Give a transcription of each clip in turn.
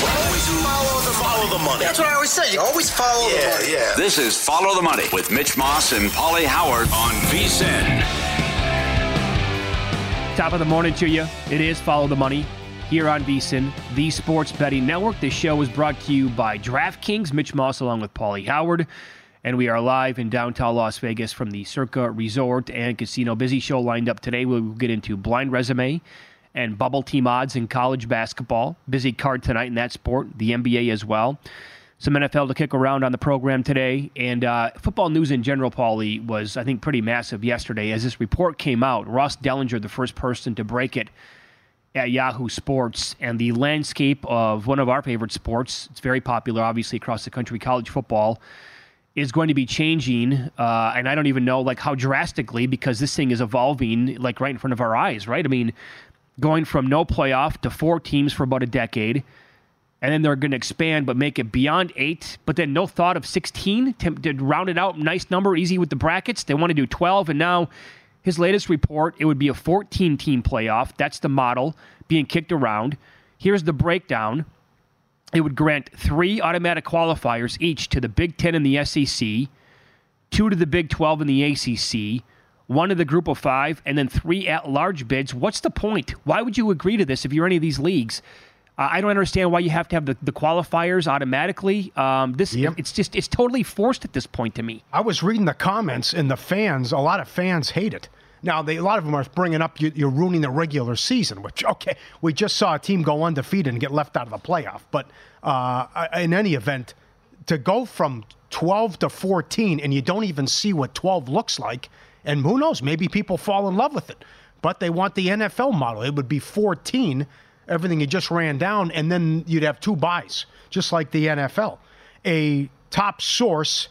Always follow the, follow the money. That's what I always say. You always follow yeah, the money. Yeah. This is Follow the Money with Mitch Moss and Paulie Howard on VSIN. Top of the morning to you. It is Follow the Money here on VSIN, the Sports Betting Network. This show is brought to you by DraftKings. Mitch Moss along with Paulie Howard. And we are live in downtown Las Vegas from the Circa Resort and Casino. Busy show lined up today. We'll get into blind resume and bubble team odds in college basketball. Busy card tonight in that sport, the NBA as well. Some NFL to kick around on the program today. And uh, football news in general, Paulie, was, I think, pretty massive yesterday. As this report came out, Ross Dellinger, the first person to break it at Yahoo Sports, and the landscape of one of our favorite sports, it's very popular, obviously, across the country, college football, is going to be changing. Uh, and I don't even know, like, how drastically, because this thing is evolving, like, right in front of our eyes, right? I mean, going from no playoff to four teams for about a decade. And then they're going to expand, but make it beyond eight. But then no thought of 16 to, to round it out. Nice number, easy with the brackets. They want to do 12. And now his latest report, it would be a 14 team playoff. That's the model being kicked around. Here's the breakdown it would grant three automatic qualifiers each to the Big Ten and the SEC, two to the Big 12 and the ACC, one of the group of five, and then three at large bids. What's the point? Why would you agree to this if you're any of these leagues? Uh, I don't understand why you have to have the, the qualifiers automatically. Um, this Yep. it's just it's totally forced at this point to me. I was reading the comments, and the fans, a lot of fans hate it. Now, they, a lot of them are bringing up you, you're ruining the regular season, which, okay, we just saw a team go undefeated and get left out of the playoff. But uh, in any event, to go from 12 to 14 and you don't even see what 12 looks like, and who knows, maybe people fall in love with it. But they want the NFL model. It would be 14, everything you just ran down, and then you'd have two byes, just like the NFL. A top source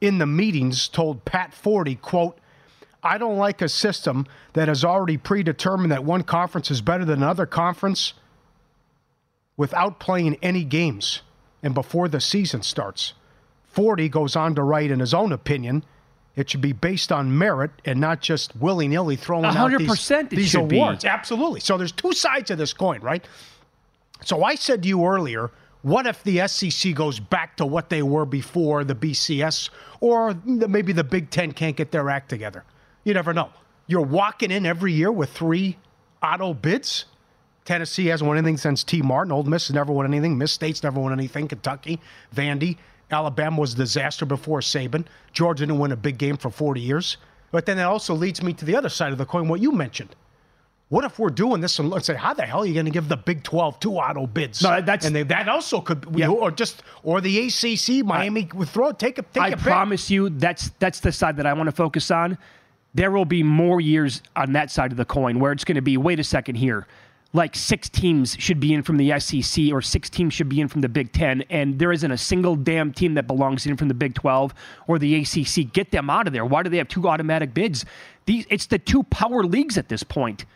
in the meetings told Pat Forde, quote, I don't like a system that has already predetermined that one conference is better than another conference without playing any games and before the season starts. Forde goes on to write in his own opinion, it should be based on merit and not just willy nilly throwing A out hundred these, these should be. awards. Absolutely. So there's two sides of this coin, right? So I said to you earlier, what if the SEC goes back to what they were before the BCS, or maybe the Big Ten can't get their act together? You never know. You're walking in every year with three auto bids. Tennessee hasn't won anything since Tee Martin. Ole Miss has never won anything. Miss State's never won anything. Kentucky, Vandy, Alabama was a disaster before Saban. Georgia didn't win a big game for 40 years. But then that also leads me to the other side of the coin, what you mentioned. What if we're doing this and let's say, how the hell are you going to give the Big 12 two auto bids? No, that's- and they, that also could, Yeah. or just or the ACC, Miami would throw take a take I a promise you that's that's the side that I want to focus on. There will be more years on that side of the coin where it's going to be wait a second here. Like six teams should be in from the SEC or six teams should be in from the Big Ten, and there isn't a single damn team that belongs in from the Big 12 or the ACC. Get them out of there. Why do they have two automatic bids? These, it's the two power leagues at this point.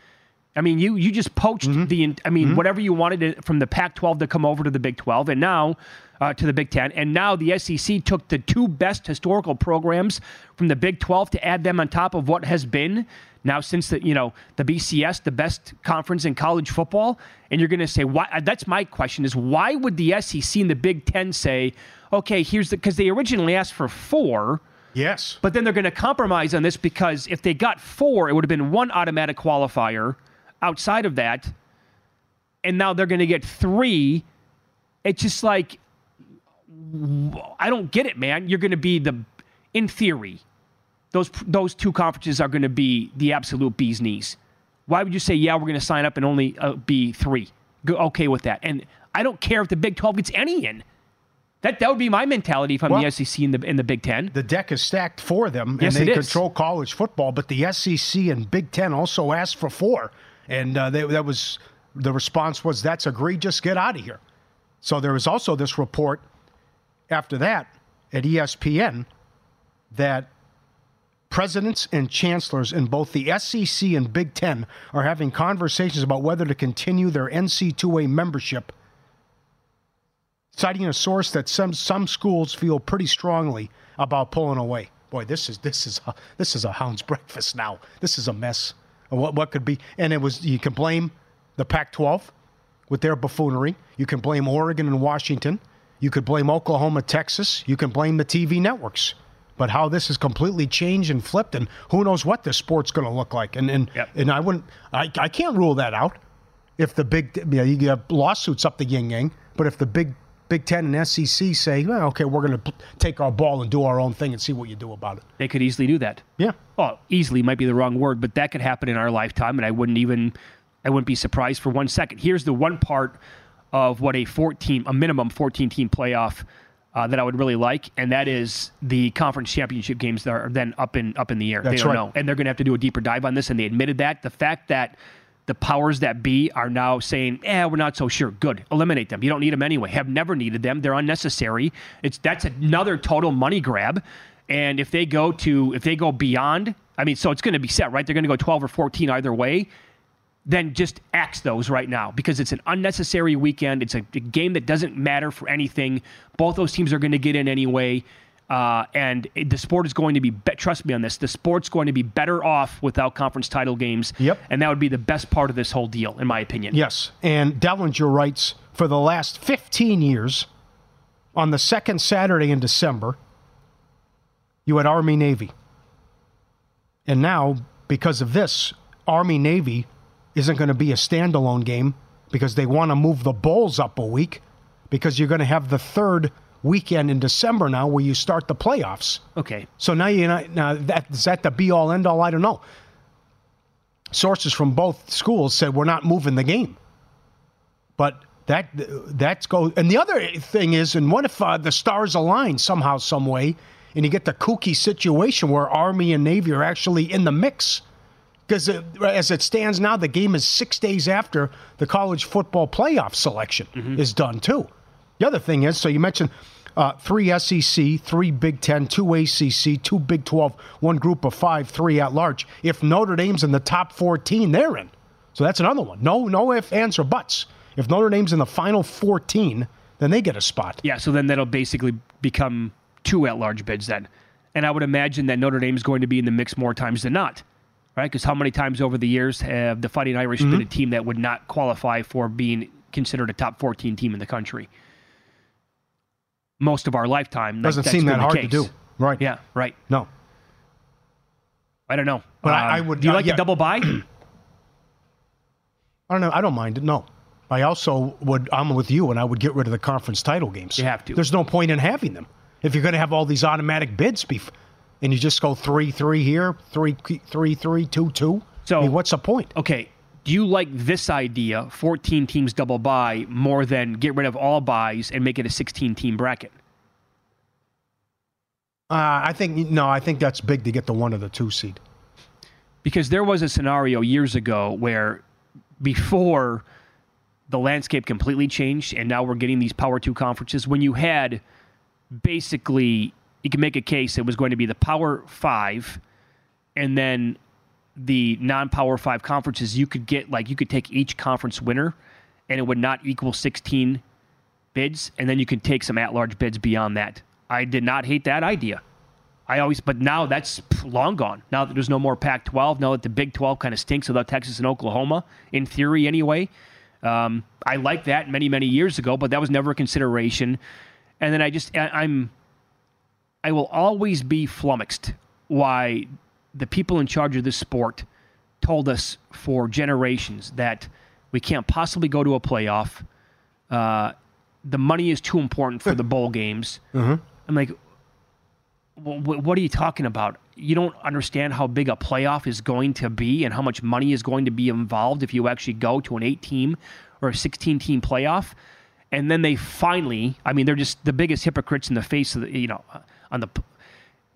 I mean, you you just poached Mm-hmm. the. I mean, whatever you wanted to, from the Pac-12 to come over to the Big 12, and now uh, to the Big 10, and now the SEC took the two best historical programs from the Big 12 to add them on top of what has been now since the you know the BCS, the best conference in college football. And you're going to say why? That's my question: is why would the SEC and the Big 10 say, okay, here's the because they originally asked for four. Yes. But then they're going to compromise on this because if they got four, it would have been one automatic qualifier outside of that. And now they're going to get three. It's just like, I don't get it, man. You're going to be the, in theory, those, those two conferences are going to be the absolute bee's knees. Why would you say, yeah, we're going to sign up and only uh, be three? Go, okay with that. And I don't care if the Big 12 gets any in. That, that would be my mentality if I'm Well- the SEC in the, in the Big 10. The deck is stacked for them, Yes, and they control college football. But the SEC and Big Ten also asked for four, and uh, they, that was the response was that's egregious. Get out of here. So there was also this report after that at ESPN that presidents and chancellors in both the SEC and Big Ten are having conversations about whether to continue their NCAA membership citing a source that some some schools feel pretty strongly about pulling away. Boy, this is this is a, this is a hound's breakfast now. This is a mess. What what could be? And it was you can blame the Pac-12 with their buffoonery. You can blame Oregon and Washington. You could blame Oklahoma, Texas. You can blame the TV networks. But how this has completely changed and flipped, and who knows what this sport's going to look like? And and Yep. and I wouldn't, I, I can't rule that out if the big, you, know, you have lawsuits up the yin yang, but if the big Big Ten and SEC say, well, okay, we're going to take our ball and do our own thing and see what you do about it. They could easily do that. Yeah. Well, easily might be the wrong word, but that could happen in our lifetime, and I wouldn't even, I wouldn't be surprised for one second. Here's the one part of what a 14, a minimum 14 team playoff uh, that I would really like, and that is the conference championship games that are then up in up in the air. That's they don't right. know, and they're going to have to do a deeper dive on this, and they admitted that. The fact that the powers that be are now saying, "Eh, we're not so sure." Good, eliminate them. You don't need them anyway. Have never needed them. They're unnecessary. It's that's another total money grab. And if they go to if they go beyond, I mean, so it's going to be set, right? They're going to go 12 or 14 either way. Then just axe those right now because it's an unnecessary weekend. It's a, a game that doesn't matter for anything. Both those teams are going to get in anyway. Uh, and it- the sport is going to be, be, trust me on this, the sport's going to be better off without conference title games. Yep. And that would be the best part of this whole deal, in my opinion. Yes. And Dellinger writes for the last 15 years, on the second Saturday in December, you had Army Navy. And now, because of this, Army Navy isn't going to be a standalone game because they want to move the bowls up a week because you're going to have the third weekend in December now where you start the playoffs. Okay. So now you know now that is that the be all end all? I don't know. Sources from both schools said we're not moving the game, but that that's go. And the other thing is, and what if uh, the stars align somehow, some way, and you get the kooky situation where Army and Navy are actually in the mix? Because as it stands now, the game is six days after the college football playoff selection is done too. The other thing is, so you mentioned uh, three SEC, three Big Ten, two ACC, two Big Twelve, one Group of Five, three at large. If Notre Dame's in the top fourteen, they're in. So that's another one. No, no ifs, ands, or buts. If Notre Dame's in the final fourteen, then they get a spot. Yeah, so then that'll basically become two at large bids then. And I would imagine that Notre Dame's going to be in the mix more times than not, right? Because how many times over the years have the Fighting Irish Mm-hmm. been a team that would not qualify for being considered a top 14 team in the country? Most of our lifetime. Doesn't seem that hard to do. Right. Yeah, right. No. I don't know. But I- Um, I would- Do you uh, like yeah. the double bye? I don't know. I don't mind it. No. I also would. I'm with you, and I would get rid of the conference title games. You have to. There's no point in having them if you're going to have all these automatic bids. Bef- and you just go three, three here, three, three, three, two, two. So- I mean, what's the point? okay. Do you like this idea, 14 teams double bye, more than get rid of all byes and make it a 16 team bracket? Uh, I think no. I think that's big to get the one or the two seed. because there was a scenario years ago where before the landscape completely changed and now we're getting these power two conferences when you had basically you can make a case it was going to be the power five and then the non-power five conferences, you could get like you could take each conference winner, and it would not equal 16 bids, and then you could take some at-large bids beyond that. I did not hate that idea. I always, but now that's long gone. Now that there's no more Pac-12, now that the Big 12 kind of stinks without Texas and Oklahoma, in theory anyway. Um, I liked that many, many years ago, but that was never a consideration. And then I just, I, I'm, I will always be flummoxed why the people in charge of this sport told us for generations that we can't possibly go to a playoff. Uh, the money is too important for the bowl games. I'm like, what are you talking about? You don't understand how big a playoff is going to be and how much money is going to be involved if you actually go to an eight team or a 16 team playoff. And then they finally, I mean, they're just the biggest hypocrites in the face of the, you know, on the,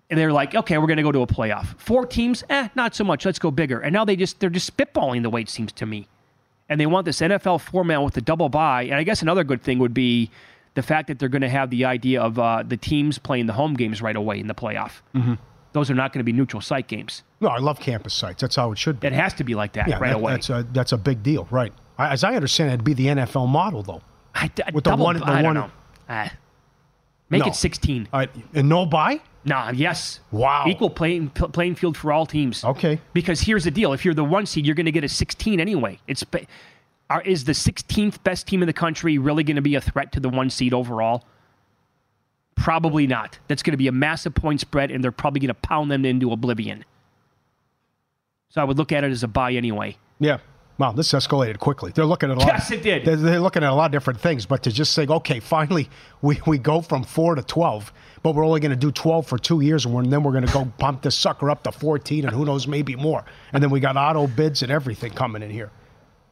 and they're like, okay, we're going to go to a playoff. Four teams, eh, not so much. Let's go bigger. And now they just, they're just spitballing the way it seems to me. And they want this NFL format with the double bye. And I guess another good thing would be the fact that they're going to have the idea of uh, the teams playing the home games right away in the playoff. Mm-hmm. Those are not going to be neutral site games. No, I love campus sites. That's how it should be. It has to be like that yeah, right that- away. That's a that's a big deal, right? As I understand, it, it'd be the NFL model, though. I, I, with the double, one- the I don't one- know. Ah. Make No. it 16. All right, and no bye. Nah, yes. Wow. Equal playing pl- playing field for all teams. Okay. Because here's the deal: if you're the one seed, you're going to get a 16 anyway. It's are, is the 16th best team in the country really going to be a threat to the one seed overall? Probably not. That's going to be a massive point spread, and they're probably going to pound them into oblivion. So I would look at it as a bye anyway. Yeah. Wow, this escalated quickly. They're looking at a lot. Yes, it did. They're, they're looking at a lot of different things, but to just say, okay, finally, we, we go from four to twelve, but we're only going to do twelve for two years, and, we're, and then we're going to go pump this sucker up to fourteen, and who knows, maybe more. And then we got auto bids and everything coming in here,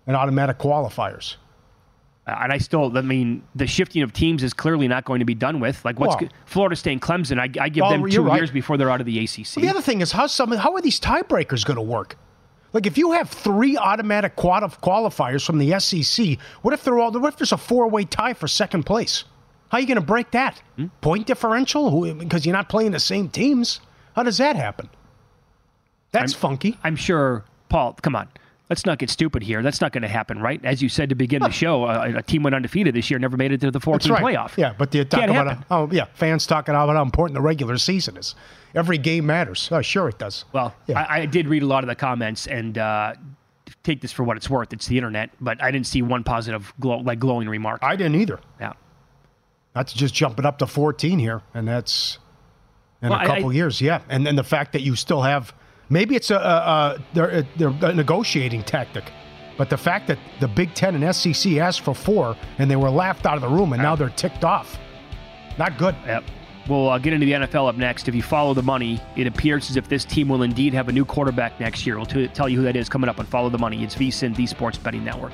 and automatic qualifiers. Uh, and I still, I mean, the shifting of teams is clearly not going to be done with. Like, what's Well- Florida State and Clemson? I, I give Well, them 2 right. years before they're out of the ACC. The other thing is how some how are these tiebreakers going to work? Like if you have three automatic quali- qualifiers from the SEC, what if they're all? What if there's a four way tie for second place? How are you going to break that? Hmm? Point differential? Because you're not playing the same teams. How does that happen? That's funky. I'm sure, Paul, come on. Let's not get stupid here. That's not going to happen, right? As you said to begin the show, a, a team went undefeated this year, never made it to the 14 right. playoff. Yeah, but you talk Can't about happen. oh yeah, fans talking about how important the regular season is. Every game matters. Oh, sure it does. Well, Yeah. I, I did read a lot of the comments and uh, take this for what it's worth. It's the internet, but I didn't see one positive, glow, like glowing remark. I didn't either. yeah. That's just jumping up to 14 here, and that's in Well, a couple I- years, yeah. And then the fact that you still have maybe it's a, a, a they're, they're a negotiating tactic, but the fact that the Big Ten and SEC asked for four and they were laughed out of the room, and now they're ticked off. Not good. Yep. We'll uh, get into the NFL up next. If you follow the money, it appears as if this team will indeed have a new quarterback next year. We'll t- tell you who that is coming up on Follow the Money. It's VSIN, the Sports Betting Network.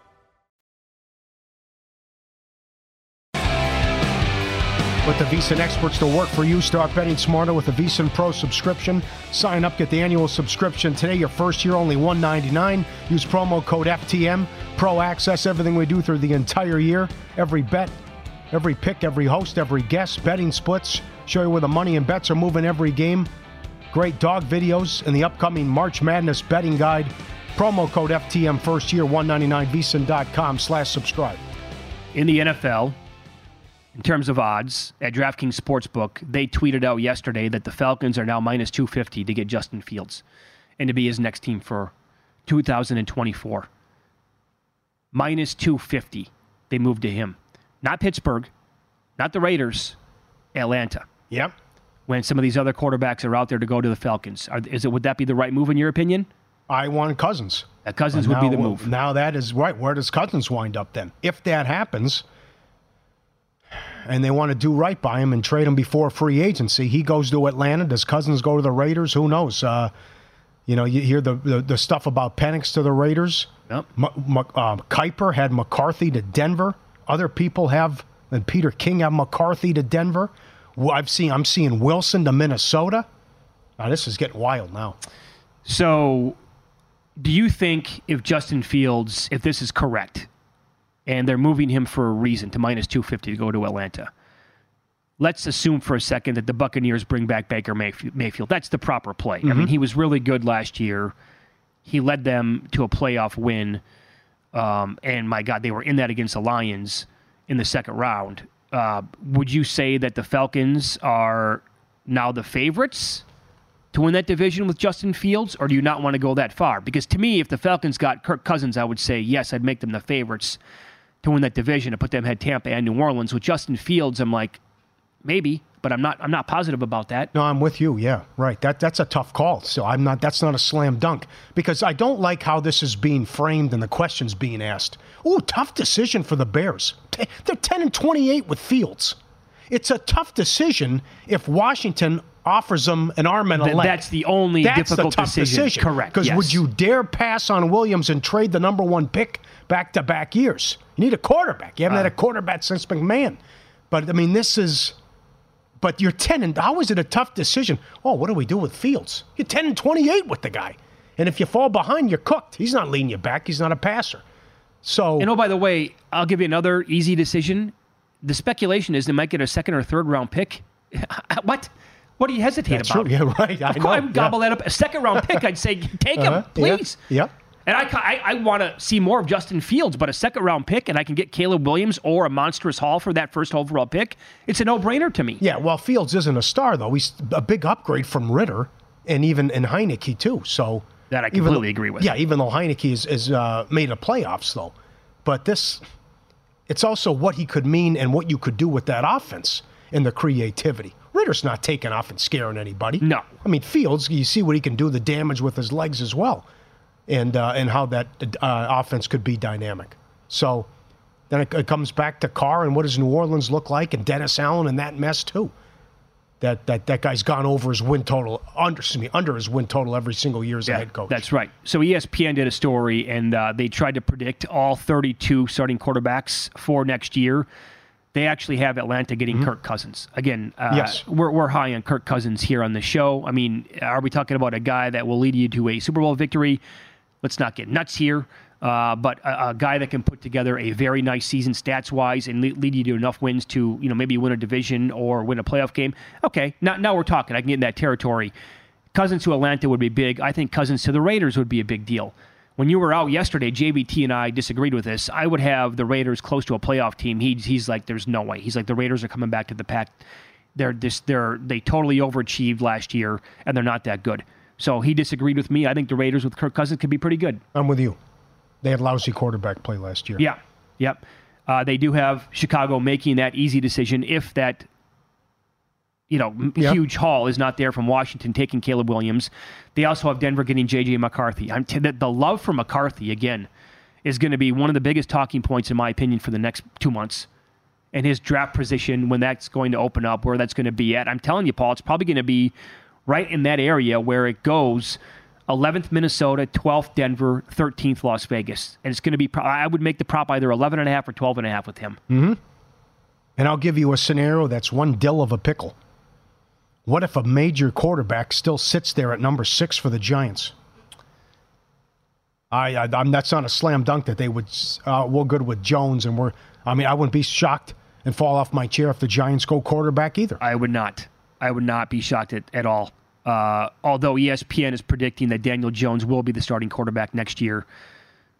With the VSiN experts to work for you, start betting smarter with the VSiN Pro subscription. Sign up, get the annual subscription today. Your first year only 199. Use promo code FTM. Pro access everything we do through the entire year. Every bet, every pick, every host, every guest, betting splits. Show you where the money and bets are moving every game. Great dog videos and the upcoming March Madness betting guide. Promo code FTM first year 199 VSiN.com slash subscribe. In the NFL, in terms of odds at DraftKings Sportsbook, they tweeted out yesterday that the Falcons are now minus 250 to get Justin Fields and to be his next team for 2024. Minus 250. They moved to him. Not Pittsburgh, not the Raiders, Atlanta. Yep. When some of these other quarterbacks are out there to go to the Falcons, are, is it would that be the right move in your opinion? I want Cousins. That Cousins Now- would be the move. Now that is right. Where does Cousins wind up then? If that happens, and they want to do right by him and trade him before free agency, he goes to Atlanta. Does Cousins go to the Raiders? Who knows? Uh, you know, you hear the, the, the stuff about Penix to the Raiders. Yep. M- M- uh, Kiper had McCarthy to Denver. Other people have, and Peter King have McCarthy to Denver. I've seen, I'm seeing Wilson to Minnesota. Now this is getting wild now. So, do you think if Justin Fields, if this is correct, and they're moving him for a reason to minus 250 to go to Atlanta, let's assume for a second that the Buccaneers bring back Baker Mayfield. That's the proper play. I mean, he was really good last year. He led them to a playoff win. Um, and my God, they were in that against the Lions in the second round. Uh, would you say that the Falcons are now the favorites to win that division with Justin Fields, or do you not want to go that far? Because to me, if the Falcons got Kirk Cousins, I would say yes, I'd make them the favorites to win that division and put them ahead Tampa and New Orleans. With Justin Fields, I'm like, maybe, but I'm not. I'm not positive about that. No, I'm with you. Yeah, right. That that's a tough call. So I'm not. That's not a slam dunk because I don't like how this is being framed and the questions being asked. Ooh, tough decision for the Bears. They're 10 and 28 with Fields. It's a tough decision if Washington offers them an arm and a leg. that's the only That's difficult the tough decision. decision. Correct, Because would you dare pass on Williams and trade the number one pick back to back years? You need a quarterback. You haven't Uh. had a quarterback since McMahon. But I mean, this is. But you're 10 and how is it a tough decision? Oh, what do we do with Fields? You're 10 and 28 with the guy. And if you fall behind, you're cooked. He's not leading you back. He's not a passer. So And oh, by the way, I'll give you another easy decision. The speculation is they might get a second or third round pick. what? What do you hesitate that's about? true. Yeah, right. I Of know. I'd yeah. gobble that up. A second round pick, I'd say take him, Uh-huh. Yeah. please. And I, I, I want to see more of Justin Fields, but a second round pick, and I can get Caleb Williams or a monstrous haul for that first overall pick. It's a no brainer to me. Yeah, well, Fields isn't a star though. He's a big upgrade from Ridder and even and Heinicke too. So That I completely though- agree with. Yeah, even though Heinicke is, is uh, made the playoffs though, but this, it's also what he could mean and what you could do with that offense and the creativity. Ridder's not taking off and scaring anybody. No. I mean Fields, you see what he can do, the damage with his legs as well, and uh, and how that uh, offense could be dynamic. So then it, it comes back to Carr and what does New Orleans look like, and Dennis Allen and that mess too. That that that guy's gone over his win total under excuse me under his win total every single year as a head coach. That's right. So ESPN did a story, and uh, they tried to predict all 32 starting quarterbacks for next year. They actually have Atlanta getting Kirk Cousins again. Uh, Mm-hmm. Yes. we're we're high on Kirk Cousins here on the show. I mean, are we talking about a guy that will lead you to a Super Bowl victory? Let's not get nuts here. Uh, but a, a guy that can put together a very nice season stats wise and lead, lead you to enough wins to you know maybe win a division or win a playoff game. Okay, now now we're talking. I can get in that territory. Cousins to Atlanta would be big. I think Cousins to the Raiders would be a big deal. When you were out yesterday, JBT and I disagreed with this. I would have the Raiders close to a playoff team. He, he's like, there's no way. He's like, the Raiders are coming back to the pack. They're this, they're they totally overachieved last year, and they're not that good. So he disagreed with me. I think the Raiders with Kirk Cousins could be pretty good. I'm with you. They had lousy quarterback play last year. Yeah, yep. Uh, they do have Chicago making that easy decision if that you know, Yeah. huge haul is not there from Washington taking Caleb Williams. They also have Denver getting J.J. McCarthy. I'm t- the, the love for McCarthy again is going to be one of the biggest talking points in my opinion for the next two months. And his draft position when that's going to open up, where that's going to be at. I'm telling you, Paul, it's probably going to be right in that area where it goes 11th Minnesota, 12th Denver, 13th Las Vegas. And it's going to be, I would make the prop either 11 and a half or 12 and a half with him. And I'll give you a scenario that's one dill of a pickle. What if a major quarterback still sits there at number six for the Giants? I, I I'm, that's not a slam dunk that they would. Uh, we're good with Jones, and we're. I mean, I wouldn't be shocked and fall off my chair if the Giants go quarterback either. I would not. I would not be shocked at, at all. Uh, although ESPN is predicting that Daniel Jones will be the starting quarterback next year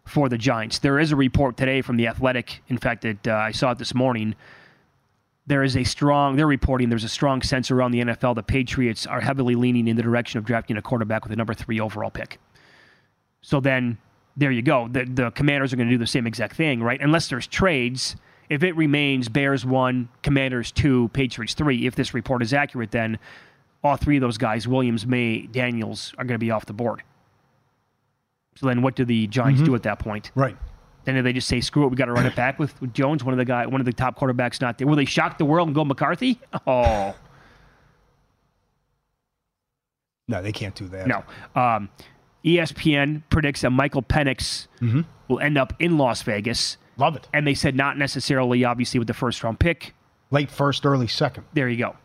for the Giants. There is a report today from The Athletic. In fact, that uh, I saw it this morning. There is a strong, they're reporting there's a strong sense around the NFL the Patriots are heavily leaning in the direction of drafting a quarterback with a number three overall pick. So then there you go. The, the commanders are going to do the same exact thing, right? Unless there's trades. If it remains Bears one, Commanders two, Patriots three, if this report is accurate, then all three of those guys, Williams, Maye, Daniels, are going to be off the board. So then what do the Giants do at that point? Right. Then do they just say, screw it, we got to run it back with, with Jones, one of the guy, one of the top quarterbacks not there? Will they shock the world and go McCarthy? Oh, No, they can't do that. no. Um, ESPN predicts that Michael Penix will end up in Las Vegas. Love it. And they said not necessarily, obviously, with the first round pick. Late first, early second. There you go.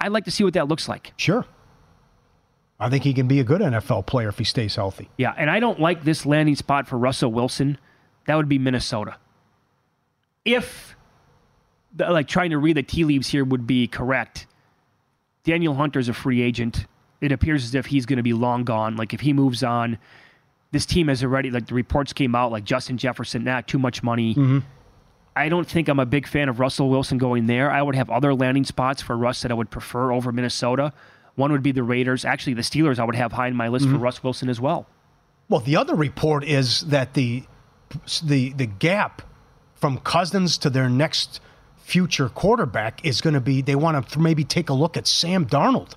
I'd like to see what that looks like. Sure. I think he can be a good NFL player if he stays healthy. Yeah, and I don't like this landing spot for Russell Wilson. That would be Minnesota. If, the, like, trying to read the tea leaves here would be correct, Danielle Hunter's a free agent. It appears as if he's going to be long gone. Like, if he moves on, this team has already, like, the reports came out, like, Justin Jefferson, not too much money. Mm-hmm. I don't think I'm a big fan of Russell Wilson going there. I would have other landing spots for Russ that I would prefer over Minnesota. One would be the Raiders. Actually, the Steelers I would have high in my list for mm-hmm. Russ Wilson as well. Well, the other report is that the the the gap from Cousins to their next future quarterback is going to be they want to maybe take a look at Sam Darnold.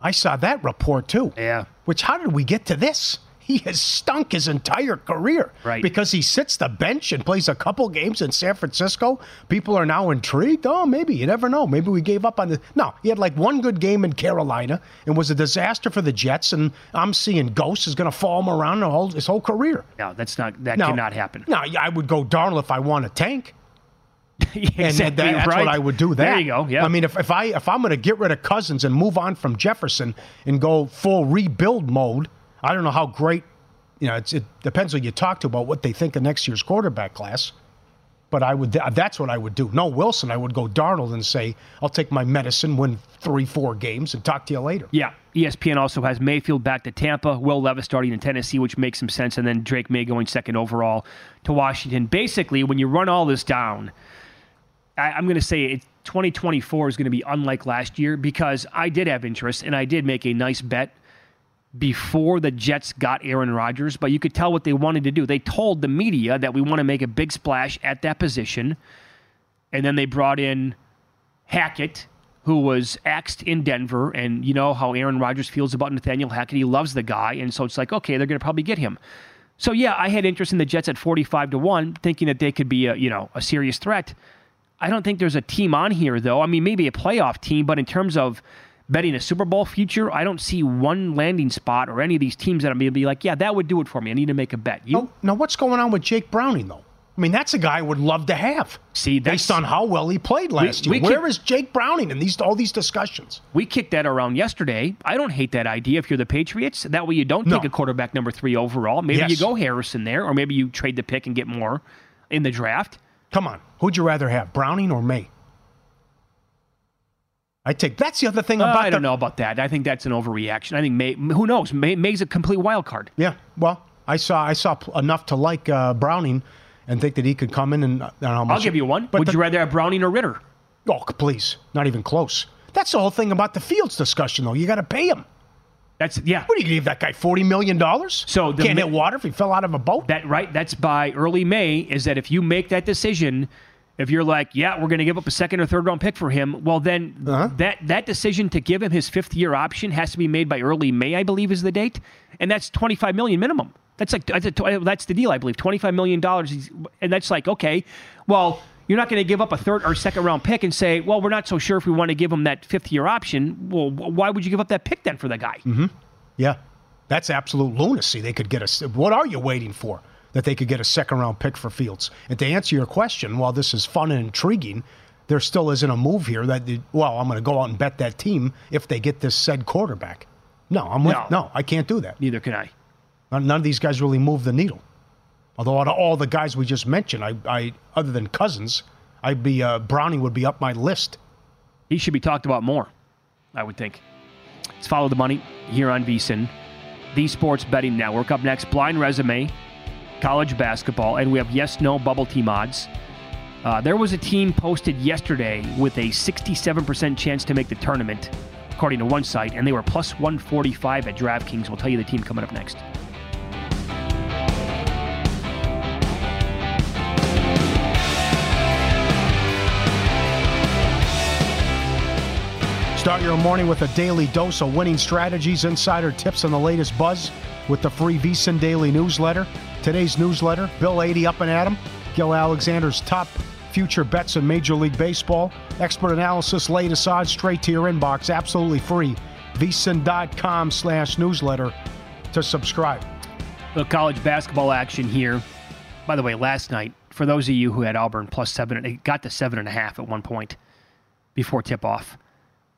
I saw that report too. Yeah. Which how did we get to this? He has stunk his entire career. Right. Because he sits the bench and plays a couple games in San Francisco. People are now intrigued. Oh, maybe. You never know. Maybe we gave up on the. No, he had like one good game in Carolina and was a disaster for the Jets. And I'm seeing Ghost is going to follow him around the whole, his whole career. No, that's not that Now- cannot happen. No, I would go Darnold if I want a tank. And that- that's right. what I would do. That There you go. Yeah. I mean, if, if I if I'm going to get rid of Cousins and move on from Jefferson and go full rebuild mode, I don't know how great. You know, it depends who you talk to about what they think of next year's quarterback class. But I would. That's what I would do. No Wilson. I would go Darnold and say, "I'll take my medicine, win three, four games, and talk to you later." yeah. ESPN also has Mayfield back to Tampa, Will Levis starting in Tennessee, which makes some sense, and then Drake Maye going second overall to Washington. Basically, when you run all this down, I, I'm going to say it, 2024 is going to be unlike last year because I did have interest and I did make a nice bet before the Jets got Aaron Rodgers, but you could tell what they wanted to do. They told the media that we want to make a big splash at that position, and then they brought in Hackett, who was axed in Denver, and you know how Aaron Rodgers feels about Nathaniel Hackett. He loves the guy, and so it's like, okay, they're going to probably get him. So yeah, I had interest in the Jets at 45 to 1, thinking that they could be a, you know, a serious threat. I don't think there's a team on here though. I mean, maybe a playoff team, but in terms of betting a Super Bowl future, I don't see one landing spot or any of these teams that I'm going to be like, yeah, that would do it for me. I need to make a bet. You Now, now, what's going on with Jake Browning though? I mean, that's a guy I would love to have. See, that's- based on how well he played last we year. Where keep- is Jake Browning in these all these discussions? we kicked that around yesterday. I don't hate that idea if you're the Patriots. That way you don't No. take a quarterback number three overall. Maybe you go Harrison there, or maybe you trade the pick and get more in the draft. Come on, who'd you rather have, Browning or Maye? I take. That's the other thing Uh. I don't the- know about that. I think that's an overreaction. I think Maye. Who knows? Maye, Maye's a complete wild card. Yeah, well, I saw I saw enough to like uh, Browning and think that he could come in and uh, I don't know how much I'll give you one. But Would the- you rather have Browning or Ridder? Oh, please, not even close. That's the whole thing about the Fields discussion, though. You got to pay him. That's yeah. What do you give that guy forty million dollars? So the can't hit water if he fell out of a boat. That right. That's by early May. Is that if you make that decision, If you're like, yeah, we're going to give up a second or third round pick for him, well, then Uh-huh. that that decision to give him his fifth year option has to be made by early May, I believe, is the date, and that's 25 million minimum. That's like that's, a, that's the deal, I believe, 25 million dollars, and that's like okay, well. You're not going to give up a third or second round pick and say, well, we're not so sure if we want to give him that fifth year option. Well, why would you give up that pick then for the guy? Yeah, that's absolute lunacy. They could get a. What are you waiting for? That they could get a second round pick for Fields. And to answer your question, while this is fun and intriguing, there still isn't a move here that. Well, I'm going to go out and bet that team if they get this said quarterback. No, I'm with, No. no, I can't do that. Neither can I. None of these guys really move the needle. Although out of all the guys we just mentioned, I, I other than Cousins, I'd be uh, Browning would be up my list. He should be talked about more, I would think. Let's follow the money here on VSIN, the Sports Betting Network. Up next, blind resume, college basketball, and we have yes no bubble team odds. Uh, there was a team posted yesterday with a 67% chance to make the tournament, according to one site, and they were plus 145 at DraftKings. We'll tell you the team coming up next. Start your morning with a daily dose of winning strategies, insider tips, and the latest buzz with the free VSIN Daily newsletter. Today's newsletter, Bill 80 up and at 'em, Gill Alexander's top future bets in Major League Baseball, expert analysis, latest odds straight to your inbox, absolutely free. VSIN.com slash newsletter to subscribe. The college basketball action here. By the way, last night, for those of you who had Auburn plus seven, it got to seven and a half at one point before tip off.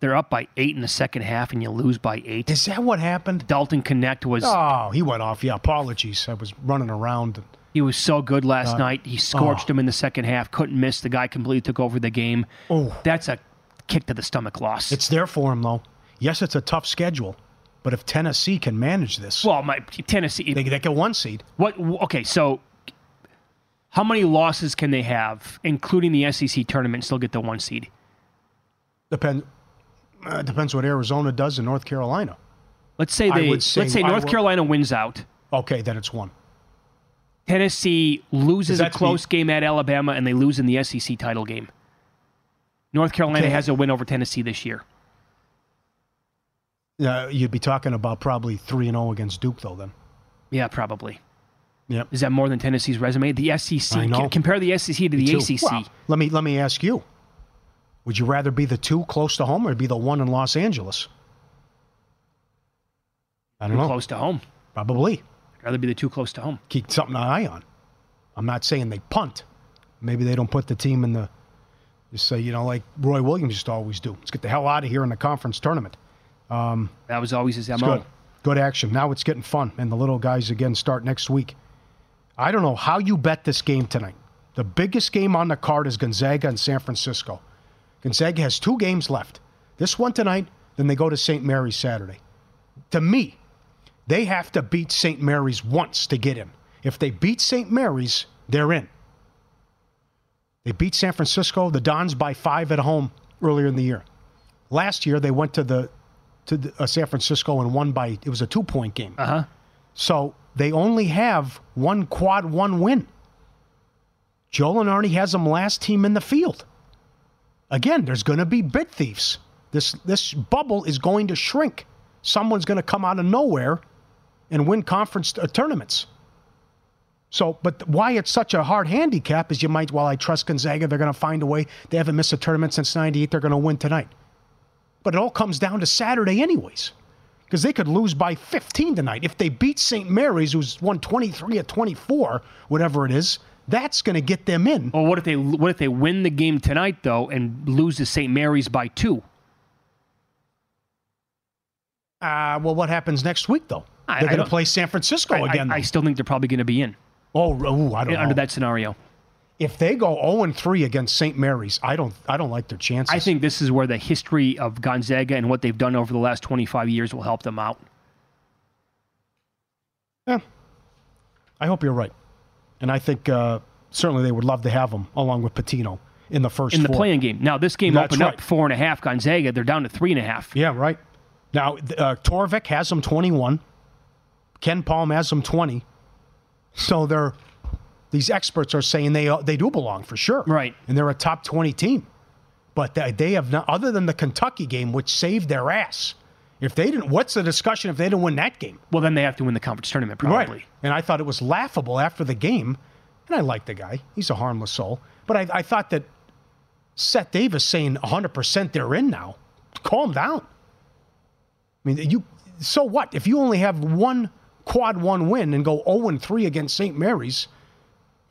They're up by eight in the second half, and you lose by eight. Is that what happened? Dalton Knecht was Oh, he went off. Yeah, apologies. I was running around. he was so good last Uh, night. He scorched oh. him in the second half. Couldn't miss. The guy completely took over the game. Oh. That's a kick to the stomach loss. It's there for him, though. Yes, it's a tough schedule, but if Tennessee can manage this, well, my Tennessee. they, they get one seed. What? Okay, so how many losses can they have, including the SEC tournament, and still get the one seed? Depend, uh, depends what Arizona does in North Carolina. Let's say they. say let's say North would- Carolina wins out. Okay, then it's one. Tennessee loses a close the- game at Alabama, and they lose in the SEC title game. North Carolina Okay. has a win over Tennessee this year. Uh, you'd be talking about probably three and zero against Duke, though. Then. Yeah, probably. Yep. Is that more than Tennessee's resume? The SEC. I know. Compare the SEC to the. ACC. Well, let me let me ask you: Would you rather be the two close to home, or be the one in Los Angeles? I don't know. close to home. Probably I'd rather be the two close to home. keep something an eye on. I'm not saying they punt. Maybe they don't put the team in the. Just say you know like Roy Williams used to always do. Let's get the hell out of here in the conference tournament. Um, that was always his MO. Good. Good action. Now it's getting fun, and the little guys again start next week. I don't know how you bet this game tonight. The biggest game on the card is Gonzaga and San Francisco. Gonzaga has two games left. This one tonight, then they go to St. Mary's Saturday. To me, they have to beat St. Mary's once to get in. If they beat St. Mary's, they're in. They beat San Francisco, the Dons by five at home earlier in the year. Last year, they went to the to the, uh, San Francisco and won by it was a two point game. Uh huh. So they only have one quad one win. Joe Lunardi has them last team in the field. Again, there's going to be bid thieves. This this bubble is going to shrink. Someone's going to come out of nowhere and win conference uh, tournaments. So, but why it's such a hard handicap is you might, well, I trust Gonzaga, they're going to find a way. They haven't missed a tournament since 98, they're going to win tonight. But it all comes down to Saturday, anyways because they could lose by 15 tonight. If they beat St. Mary's, who's won 23 at 24, whatever it is, that's going to get them in. Well, what if they what if they win the game tonight though and lose to St. Mary's by two? Uh, well, what happens next week, though? I- They're going to play San Francisco I- I- again. I, though. still think they're probably going to be in oh, ooh, I don't know. under that scenario. if they go 0 and 3 against St. Mary's, I don't, I don't like their chances. I think this is where the history of Gonzaga and what they've done over the last 25 years will help them out. Yeah. I hope you're right, and I think uh, certainly they would love to have them along with Pitino in the first in the four. playing game. Now this game That's opened right. up four and a half. Gonzaga they're down to three and a half. Yeah, right. Now, uh, Torvik has them 21. KenPom has them 20. So they're these experts are saying they they do belong for sure. Right. And they're a top 20 team. But they, they have not, other than the Kentucky game, which saved their ass. If they didn't, what's the discussion if they didn't win that game? Well, then they have to win the conference tournament, probably. Right. And I thought it was laughable after the game. And I like the guy. He's a harmless soul. But I, I thought that Seth Davis saying 100% they're in now, calm down. I mean, you. so what? If you only have one quad one win and go 0 3 against St. Mary's,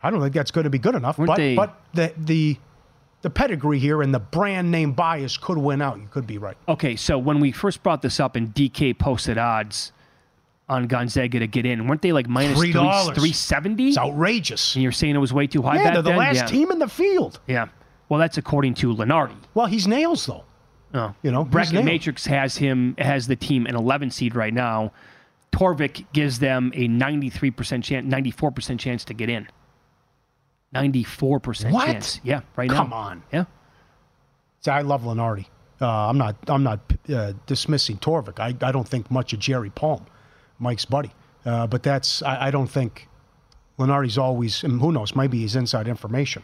I don't think that's going to be good enough. Weren't but they- but the, the, the pedigree here and the brand name bias could win out. You could be right. Okay, so when we first brought this up and DK posted odds on Gonzaga to get in, weren't they like $3. 370? It's outrageous. And you're saying it was way too high Yeah, they're the then? last yeah. team in the field. Yeah. Well, that's according to Lunardi. Well, he's nails, though. Oh. You know, Bracket. Matrix has him has the team an 11 seed right now. Torvik gives them a 93% chance, 94% chance to get in. 94% What? chance. Yeah, right now. Come on. Yeah. See, I love Lunardi. Uh, I'm not. I'm not uh, dismissing Torvik. I, I don't think much of Jerry Palm, Mike's buddy. Uh, but that's. I, I don't think Lunardi's always. And who knows? Maybe he's inside information.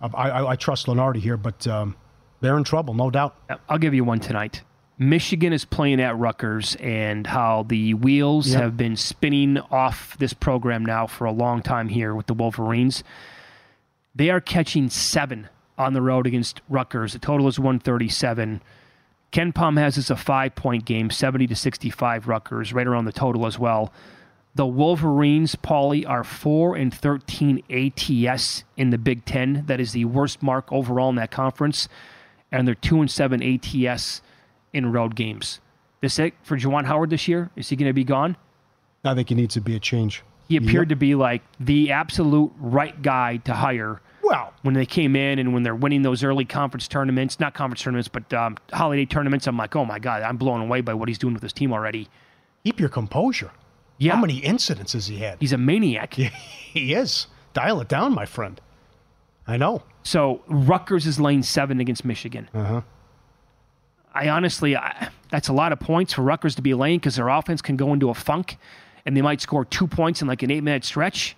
Uh, I, I, I trust Lunardi here, but um, they're in trouble, no doubt. I'll give you one tonight. Michigan is playing at Rutgers, and how the wheels Yep. have been spinning off this program now for a long time here with the Wolverines. They are catching seven on the road against Rutgers. The total is 137. KenPom has this a five point game, 70 to 65 Rutgers, right around the total as well. The Wolverines, Paulie, are 4 and 13 ATS in the Big Ten. That is the worst mark overall in that conference. And they're 2 and 7 ATS in road games. This it for Juwan Howard this year? Is he going to be gone? I think it needs to be a change. He appeared to be like the absolute right guy to hire Well, when they came in and when they're winning those early conference tournaments, not conference tournaments, but um, holiday tournaments. I'm like, oh my God, I'm blown away by what he's doing with his team already. keep your composure. Yeah. How many incidents has he had? He's a maniac. He is. Dial it down, my friend. I know. So Rutgers is lane seven against Michigan. Uh-huh. I honestly, I, that's a lot of points for Rutgers to be laying because their offense can go into a funk, and they might score two points in like an eight-minute stretch.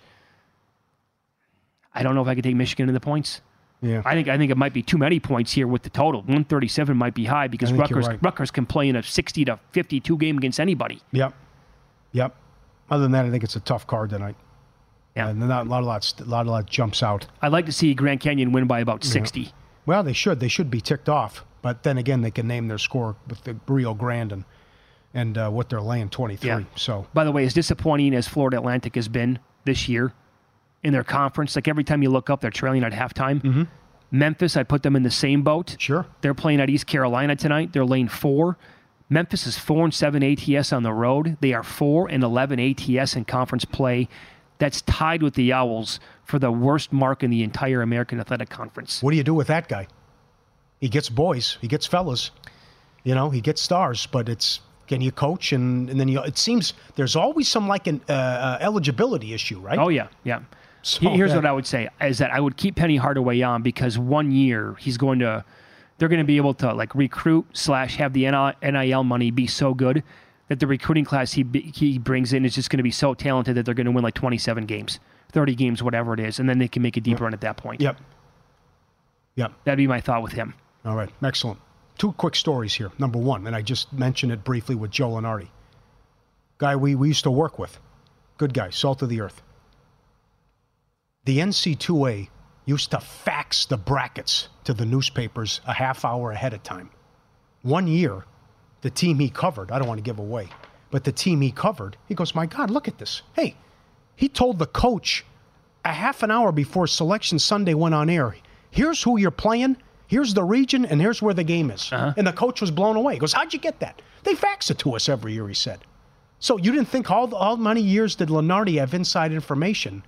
I don't know if I could take Michigan in the points. Yeah. I think I think it might be too many points here with the total. 137 might be high because Rutgers right. Rutgers can play in a 60 to 52 game against anybody. Yep. Yep. Other than that, I think it's a tough card tonight. Yeah. And not a lot, of lot, a lot, a lot jumps out. I'd like to see Grand Canyon win by about 60. Well, they should. They should be ticked off. But then again, they can name their score with the Rio Grande and, and uh, what they're laying 23. Yeah. So, By the way, as disappointing as Florida Atlantic has been this year in their conference, like every time you look up, they're trailing at halftime. Mm-hmm. Memphis, I'd put them in the same boat. sure. They're playing at East Carolina tonight. They're lane four. Memphis is four and seven ATS on the road. They are four and eleven ATS in conference play. That's tied with the Owls for the worst mark in the entire American Athletic Conference. What do you do with that guy? He gets boys, he gets fellas, you know, he gets stars, but it's can you coach and, and then you it seems there's always some like an uh, uh, eligibility issue, right? Oh yeah, yeah. So Here's that- what I would say is that I would keep Penny Hardaway on because one year he's going to, they're going to be able to like recruit slash have the NIL money be so good that the recruiting class he he brings in is just going to be so talented that they're going to win like 27 games, 30 games, whatever it is, and then they can make a deep run at that point. Yep. Yep. That'd be my thought with him. All right, excellent. Two quick stories here. Number one, and I just mentioned it briefly with Joe Lunardi. Guy we, we used to work with. Good guy, salt of the earth. The NC2A used to fax the brackets to the newspapers a half hour ahead of time. One year, the team he covered, I don't want to give away, but the team he covered, he goes, My God, look at this. Hey, he told the coach a half an hour before Selection Sunday went on air, here's who you're playing, here's the region, and here's where the game is. Uh-huh. And the coach was blown away. He goes, How'd you get that? They fax it to us every year, he said. So you didn't think how, how many years did Lunardi have inside information?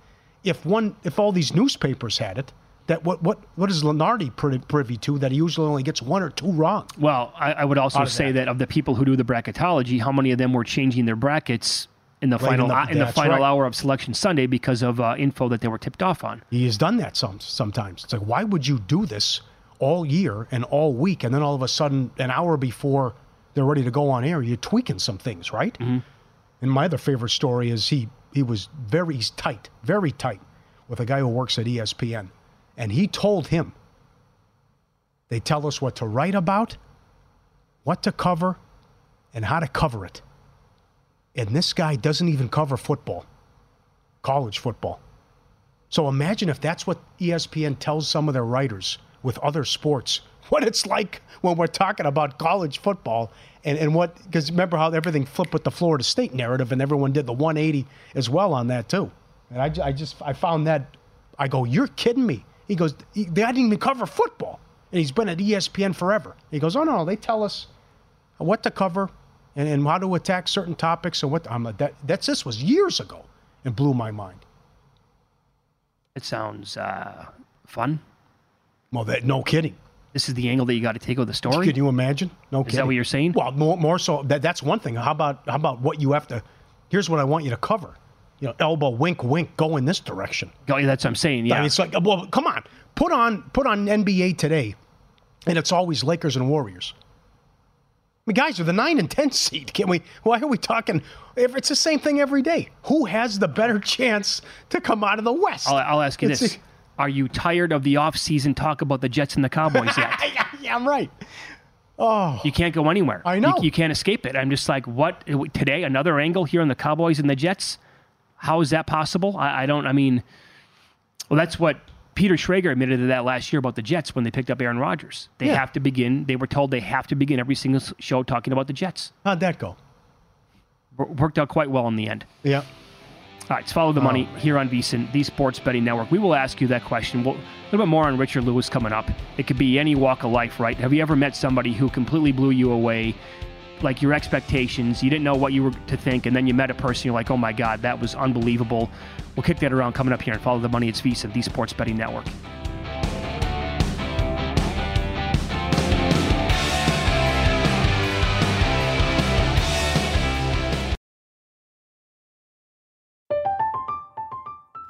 If one, if all these newspapers had it, that what what what is Lunardi pri- privy to that he usually only gets one or two wrong? Well, I, I would also say that. that. of the people who do the bracketology, how many of them were changing their brackets in the Late final in the- in the final right. hour of Selection Sunday because of uh, info that they were tipped off on? He has done that some sometimes. It's like why would you do this all year and all week, and then all of a sudden, an hour before they're ready to go on air, you're tweaking some things, right? And my other favorite story is he he was very he's tight, very tight with a guy who works at ESPN, and he told him they tell us what to write about, what to cover, and how to cover it. And this guy doesn't even cover football, college football. So imagine if that's what ESPN tells some of their writers with other sports, what it's like when we're talking about college football and, and what, because remember how everything flipped with the Florida State narrative and everyone did the 180 as well on that too. And I, I just, I found that, I go, you're kidding me. He goes, they didn't even cover football. And he's been at ESPN forever. He goes, oh no, they tell us what to cover and, and how to attack certain topics and what, I'm like, that, that's, this was years ago and blew my mind. It sounds uh, fun. Well, that, no kidding. This is the angle that you got to take with the story. Can you imagine? No Is kidding. that what you're saying? Well, more, more so that that's one thing. How about how about what you have to? Here's what I want you to cover. You know, elbow, wink, wink, go in this direction. Oh, yeah, that's what I'm saying. I Yeah. mean, it's like, well, come on, put on put on NBA today, and it's always Lakers and Warriors. I mean, guys are the nine and ten seed. Can we? Why are we talking? if It's the same thing every day. Who has the better chance to come out of the West? I'll, I'll ask you It's this: Are you tired of the off-season talk about the Jets and the Cowboys yet? yeah, I'm right. Oh, you can't go anywhere. I know. You, you can't escape it. I'm just like, what today? Another angle here on the Cowboys and the Jets. How is that possible? I, I don't. I mean, well, that's what Peter Schrager admitted to that last year about the Jets when they picked up Aaron Rodgers. They Yeah. have to begin. They were told they have to begin every single show talking about the Jets. How'd that go? Worked out quite well in the end. Yeah. All right, it's follow the money oh. here on VSiN, the Sports Betting Network. We will ask you that question. We'll, a little bit more on Richard Lewis coming up. It could be any walk of life, right? Have you ever met somebody who completely blew you away, like your expectations? You didn't know what you were to think, and then you met a person, you're like, oh my God, that was unbelievable. We'll kick that around coming up here and follow the money. It's VSiN, the Sports Betting Network.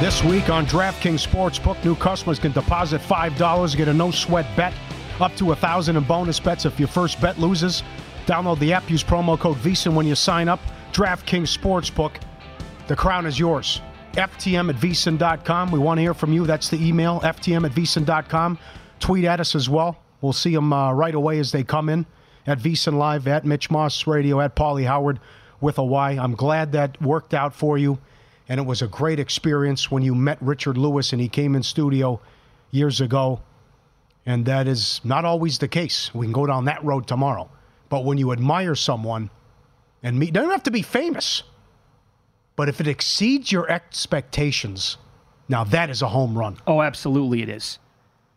This week on DraftKings Sportsbook, new customers can deposit $5, get a no sweat bet, up to 1000 in bonus bets if your first bet loses. Download the app, use promo code VISA when you sign up. DraftKings Sportsbook, the crown is yours. FTM at VSIN.com. We want to hear from you. That's the email, FTM at VSIN.com. Tweet at us as well. We'll see them uh, right away as they come in at VSIN Live, at Mitch Moss Radio, at Paulie Howard with a Y. I'm glad that worked out for you. And it was a great experience when you met Richard Lewis and he came in studio years ago. And that is not always the case. We can go down that road tomorrow. But when you admire someone and meet, doesn't have to be famous, but if it exceeds your expectations, now that is a home run. Oh, absolutely, it is.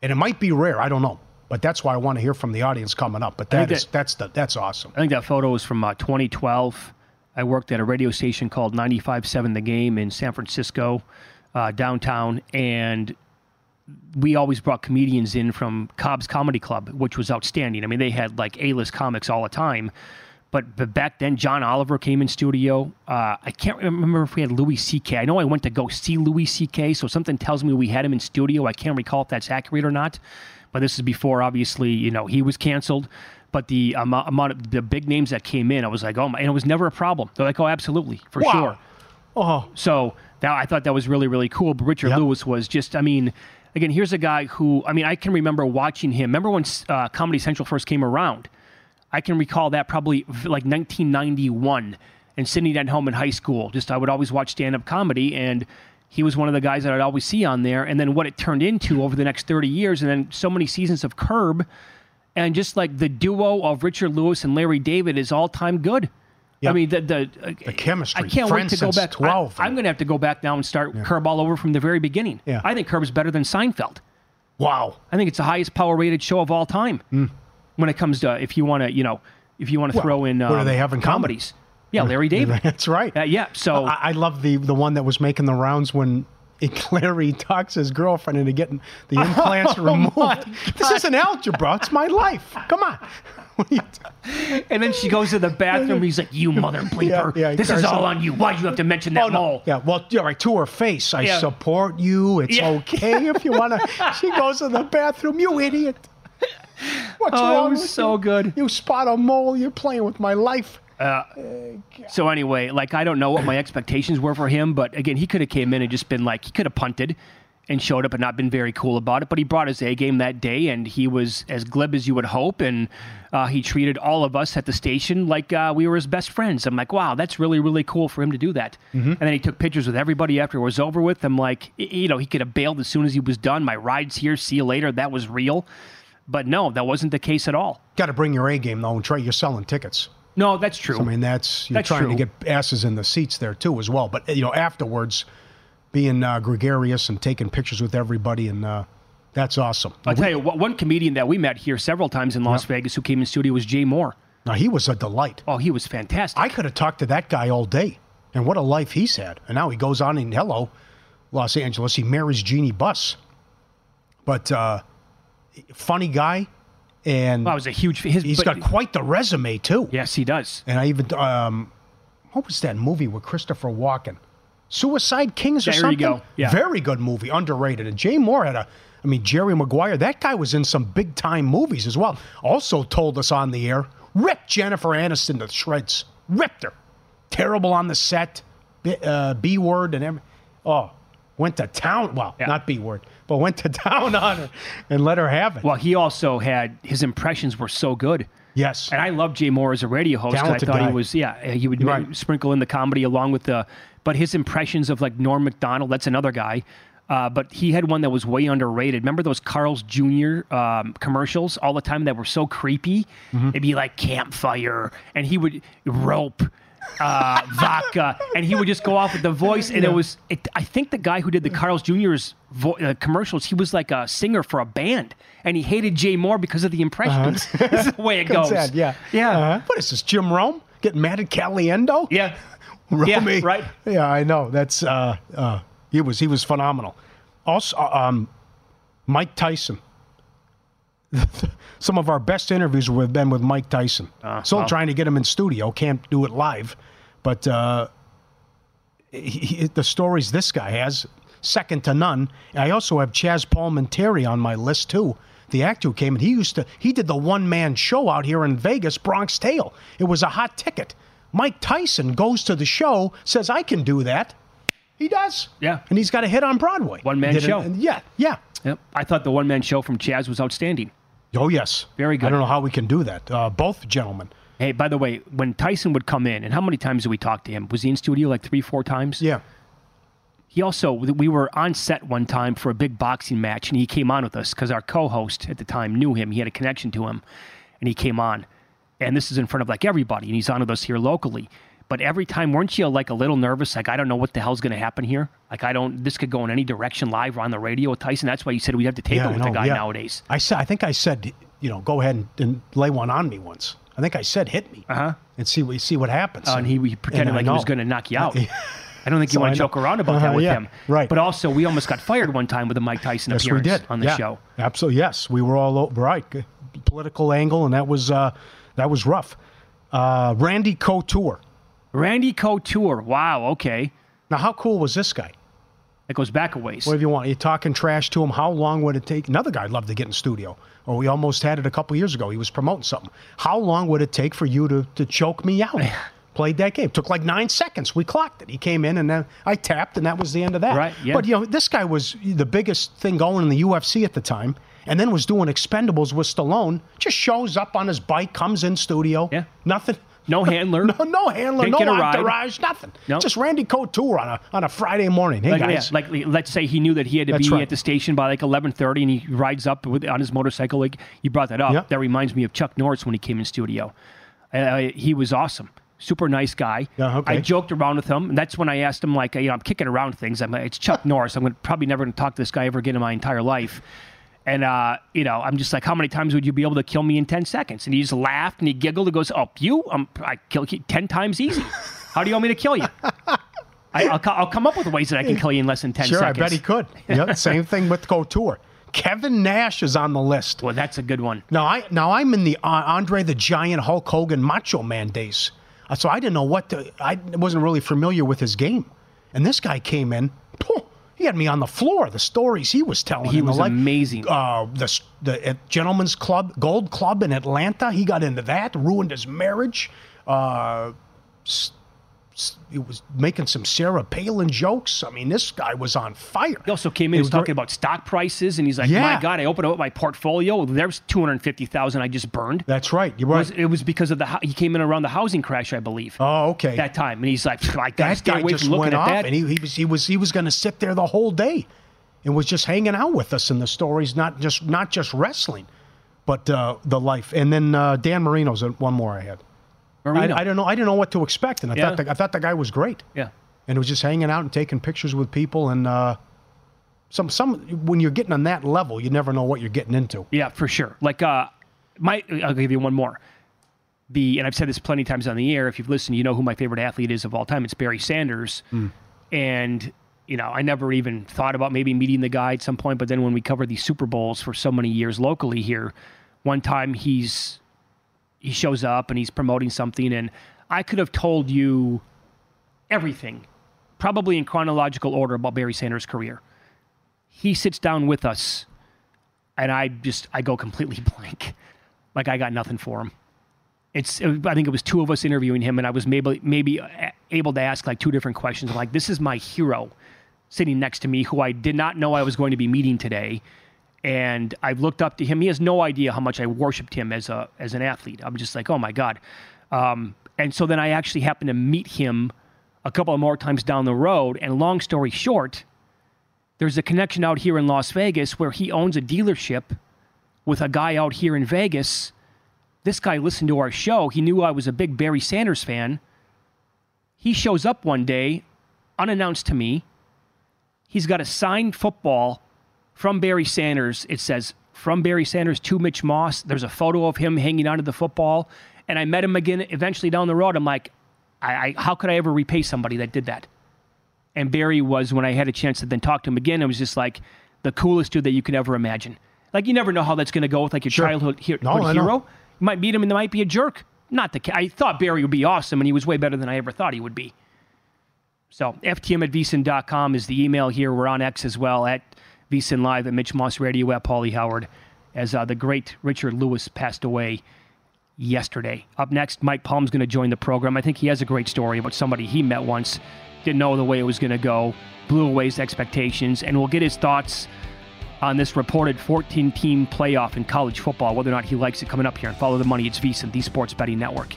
And it might be rare. I don't know. But that's why I want to hear from the audience coming up. But that is that- that's the that's awesome. I think that photo is from uh, 2012. I worked at a radio station called 95.7 The Game in San Francisco, uh, downtown, and we always brought comedians in from Cobb's Comedy Club, which was outstanding. I mean, they had like A-list comics all the time, But, but back then, John Oliver came in studio. Uh, I can't remember if we had Louis C.K. I know I went to go see Louis C.K., so something tells me we had him in studio. I can't recall if that's accurate or not. But this is before, obviously, you know, he was canceled. But the amount, amount of the big names that came in, I was like, oh my, and it was never a problem. They're like, oh, absolutely, for Wow. sure. Oh, So that I thought that was really really cool. But Richard Yep. Lewis was just I mean. Again, here's a guy who I mean I can remember watching him. Remember when uh, Comedy Central first came around? I can recall that probably like 1991 and sitting at home in high school. Just I would always watch stand up comedy and he was one of the guys that I'd always see on there. And then what it turned into over the next 30 years and then so many seasons of Curb and just like the duo of Richard Lewis and Larry David is all time good. I mean the the, The chemistry. I can't wait to go back. 12. I, am going to have to go back now and start Curb all over from the very beginning. Yeah. I think Curb is better than Seinfeld. wow. I think it's the highest power rated show of all time. When it comes to if you want to, you know, if you want to. Well, throw in what do um, they have in common? comedies. Yeah, Larry David. That's right. Uh, yeah. So I, I love the the one that was making the rounds when Larry talks his girlfriend into getting the oh implants Oh removed. This isn't algebra. It's my life. Come on. What are you t- and then she goes to the bathroom. He's like, "You mother bleeper! Yeah, yeah, this is all on you. Why'd you have to mention that Oh, no. mole?" Yeah, well, yeah, right. To her face, I Yeah. support you. It's okay if you want to. She goes to the bathroom. You idiot. What's Oh, it wrong was with so you? good. You spot a mole. You're playing with my life. So anyway, like I don't know what my expectations were for him, but again, he could have came in and just been like he could have punted and showed up and not been very cool about it. But he brought his A game that day, and he was as glib as you would hope, and uh, he treated all of us at the station like uh, we were his best friends. I'm like, wow, that's really really cool for him to do that. And then he took pictures with everybody after it was over with. I'm like, you know, he could have bailed as soon as he was done. My ride's here. See you later. That was real. But no, that wasn't the case at all. Got to bring your A game though, and try. You're selling tickets. No, that's true. I mean, that's you're That's trying true. to get asses in the seats there too, as well. But you know, afterwards, being uh, gregarious and taking pictures with everybody, and uh, that's awesome. I'll tell you, one comedian that we met here several times in Las Vegas who came in studio was Jay Mohr. Now he was a delight. Oh, he was fantastic. I could have talked to that guy all day, and what a life he's had. And now he goes on in hello, Los Angeles. He marries Jeanie Buss, but uh, funny guy, and I was a huge his. he's but- got quite the resume too. yes, he does. And I even um, what was that movie with Christopher Walken? Suicide Kings or There you something. go. Yeah. Very good movie, underrated. And Jay Mohr had a, I mean Jerry Maguire. That guy was in some big time movies as well. Also told us on the air, ripped Jennifer Aniston to shreds. Ripped her. Terrible on the set. B, uh, B word and every, oh, went to town. Well, Yeah. not B word, but went to town on her and let her have it. Well, he also had his impressions were so good. yes. And I love Jay Mohr as a radio host. I thought guy. he was, yeah, he would Right. sprinkle in the comedy along with the, but his impressions of like Norm Macdonald, that's another guy. Uh, but he had one that was way underrated. Remember those Carl's Jr. Um, commercials all the time that were so creepy? Mm-hmm. It'd be like campfire, and he would rope, uh, vodka, and he would just go off with the voice. And it was, it, I think the guy who did the Carl's Jr.'s vo- uh, commercials, he was like a singer for a band, and he hated Jay Mohr because of the impressions. this is the way it goes. sad, yeah. Yeah. Uh-huh. What is this, Jim Rome? Getting mad at Caliendo? Yeah. Romy. Yeah, right. Yeah, I know. That's uh, uh, he was he was phenomenal. Also, um, Mike Tyson. Some of our best interviews have been with Mike Tyson. Still well. trying to get him in studio. Can't do it live, but uh, he, he- the stories this guy has second to none. I also have Chazz Palminteri on my list too. The actor who came and he used to he did the one man show out here in Vegas, Bronx Tale. It was a hot ticket. Mike Tyson goes to the show, says I can do that. He does. Yeah. And he's got a hit on Broadway. Did it- show. yeah, yeah. Yep. I thought the one man show from Chazz was outstanding. Oh yes. Very good. I don't know how we can do that. Uh, both gentlemen. Hey, by the way, when Tyson would come in, and how many times did we talk to him? Was he in studio like three, four times? Yeah. He also, we were on set one time for a big boxing match, and he came on with us because our co host at the time knew him. He had a connection to him, and he came on. And this is in front of like everybody, and he's on with us here locally. But every time, weren't you like a little nervous? Like, I don't know what the hell's going to happen here. Like, I don't, this could go in any direction live or on the radio with Tyson. That's why you said we have to tape yeah, it with the guy yeah. nowadays. I said I think I said, you know, go ahead and, and lay one on me once. I think I said hit me. Uh-huh. And see what see what happens. Uh, and he, he pretended And like he was going to knock you out. Uh, I don't think you So want to joke around about that Uh-huh, with yeah, him. right. But also, we almost got fired one time with a Mike Tyson Yes, we appearance did on the yeah. show. Absolutely, yes. We were all over, right. Political angle, and that was uh, that was rough. Uh, Randy Couture. Randy Couture. Wow. Okay. Now, how cool was this guy? That goes back a ways. Whatever you want. You're talking trash to him. How long would it take? Another guy I'd love to get in studio. Or we almost had it a couple years ago. He was promoting something. How long would it take for you to, to choke me out? Played that game. Took like nine seconds. We clocked it. He came in and then I tapped, and that was the end of that. Right, yeah. But you know, this guy was the biggest thing going in the UFC at the time, and then was doing Expendables with Stallone. Just shows up on his bike, comes in studio. Yeah. Nothing. No handler. No, no handler, Didn't no get a ride. entourage, nothing. No. Just Randy Couture on a on a Friday morning. Hey Like, yeah, guys, like let's say he knew that he had to That's be right. at the station by like eleven thirty, and he rides up with, on his motorcycle. Like you brought that up, Yeah. that reminds me of Chuck Norris when he came in studio. Uh, he was awesome, super nice guy. Yeah, okay. I joked around with him, and that's when I asked him like, you know, I'm kicking around things. I'm it's Chuck Norris. I'm gonna, probably never going to talk to this guy ever again in my entire life. And uh, you know, I'm just like, how many times would you be able to kill me in ten seconds? And he just laughed and he giggled and goes, "Oh, you? Um, I kill you ten times easy. How do you want me to kill you? I, I'll, I'll come up with ways that I can kill you in less than ten sure, seconds. I bet he could. Yeah, same thing with Couture. Kevin Nash is on the list. Well, that's a good one. Now I now I'm in the uh, Andre the Giant Hulk Hogan Macho Man days, Uh, so I didn't know what to. I wasn't really familiar with his game, and this guy came in. phew, he had me on the floor. The stories he was telling. He and the was like. amazing. Uh, the the uh, Gentleman's Club Gold Club in Atlanta. He got into that, ruined his marriage. Uh, s- he was making some Sarah Palin jokes. I mean, this guy was on fire. He also came in he was talking great. about stock prices, and he's like, Yeah. "My God, I opened up my portfolio. There's two hundred fifty thousand I just burned." That's right. You're It was, it was because of the he came in around the housing crash, I believe. oh, okay. That time, and he's like, "I got to that stay guy away just from looking went at off, that." and he, he was he was he was going to sit there the whole day, and was just hanging out with us in the stories, not just not just wrestling, but uh, the life. And then uh, Dan Marino's one more I had. I, I don't know. I didn't know what to expect, and I Yeah. thought the, I thought the guy was great, yeah, and it was just hanging out and taking pictures with people, and uh, some some when you're getting on that level, you never know what you're getting into. yeah, for sure. Like, uh, my I'll give you one more. The and I've said this plenty of times on the air. If you've listened, you know who my favorite athlete is of all time. It's Barry Sanders, and you know I never even thought about maybe meeting the guy at some point. But then when we covered these Super Bowls for so many years locally here, one time he's he shows up and he's promoting something, and I could have told you everything, probably in chronological order about Barry Sanders' career. He sits down with us, and I just I go completely blank, like I got nothing for him. It's I think it was two of us interviewing him, and I was maybe maybe uh, able to ask like two different questions. Like, this is my hero sitting next to me, who I did not know I was going to be meeting today and I've looked up to him. He has no idea how much I worshipped him as a as an athlete. I'm just like, oh my god. Um, and so then I actually happened to meet him a couple of more times down the road. And long story short, there's a connection out here in Las Vegas where he owns a dealership with a guy out here in Vegas. This guy listened to our show. He knew I was a big Barry Sanders fan. He shows up one day, unannounced to me. He's got a signed football from Barry Sanders. It says from Barry Sanders to Mitch Moss. There's a photo of him hanging onto the football. And I met him again eventually down the road. I'm like, I, I, how could I ever repay somebody that did that? And Barry was, when I had a chance to then talk to him again, it was just like the coolest dude that you could ever imagine. Like, you never know how that's going to go with like your Sure. childhood he- No, hero. You might meet him and they might be a jerk. Not the I thought Barry would be awesome, and he was way better than I ever thought he would be. So ftm at vsin.com is the email here. We're on X as well at vsin live at Mitch Moss Radio at Paulie Howard as uh, the great Richard Lewis passed away yesterday. Up next, Mike Palm's going to join the program. I think he has a great story about somebody he met once, didn't know the way it was going to go, blew away his expectations, and we'll get his thoughts on this reported 14 team playoff in college football, whether or not he likes it coming up here. And follow the money. It's VSiN, the Sports Betting Network.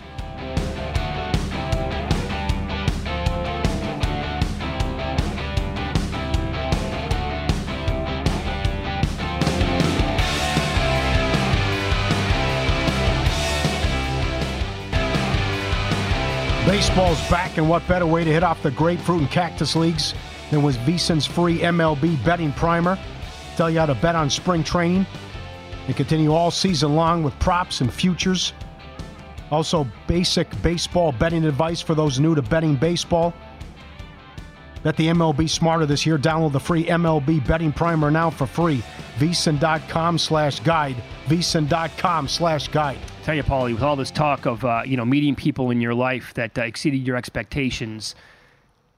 Baseball's back, and what better way to hit off the grapefruit and cactus leagues than with VSiN's free MLB betting primer? Tell you how to bet on spring training and continue all season long with props and futures. Also, basic baseball betting advice for those new to betting baseball. Bet the MLB smarter this year. Download the free MLB betting primer now for free. VSiN.com slash guide. VSiN.com slash guide. Tell you, Paulie, with all this talk of uh, you know meeting people in your life that uh, exceeded your expectations,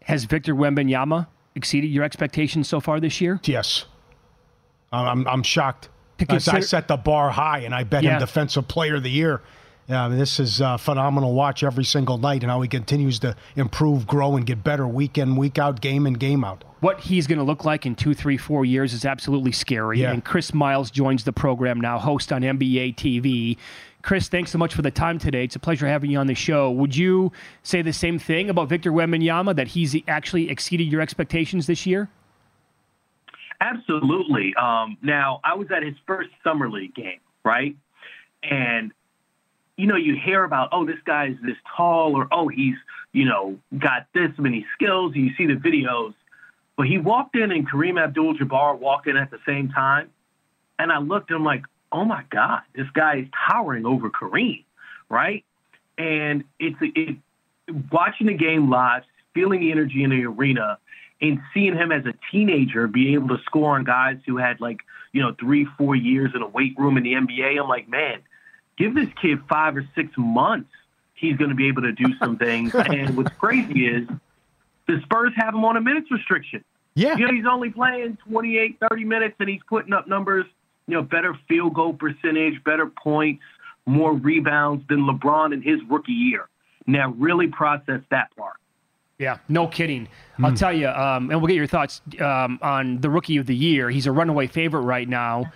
has Victor Wembanyama exceeded your expectations so far this year? Yes. I'm, I'm shocked. Consider- I set the bar high, and I bet Yeah. him Defensive Player of the Year. Yeah, I mean, this is uh, phenomenal watch every single night, and how he continues to improve, grow, and get better week in, week out, game in, game out. What he's going to look like in two, three, four years is absolutely scary. Yeah. And Chris Miles joins the program now, host on NBA TV. Chris, thanks so much for the time today. It's a pleasure having you on the show. Would you say the same thing about Victor Wembanyama that he's actually exceeded your expectations this year? Absolutely. Um, now, I was at his first summer league game, right? And you know, you hear about, oh, this guy's this tall, or oh, he's you know got this many skills. You see the videos, but he walked in, and Kareem Abdul-Jabbar walked in at the same time, and I looked, and I'm like, oh my god, this guy is towering over Kareem, right? And it's it watching the game live, feeling the energy in the arena, and seeing him as a teenager be able to score on guys who had like, you know, three, four years in a weight room in the NBA, I'm like, man, give this kid five or six months. He's going to be able to do some things. and what's crazy is the Spurs have him on a minutes restriction. Yeah. You know, he's only playing 28, 30 minutes, and he's putting up numbers, you know, better field goal percentage, better points, more rebounds than LeBron in his rookie year. Now, really process that part. Yeah, no kidding. I'll tell you, um, and we'll get your thoughts um, on the rookie of the year. He's a runaway favorite right now.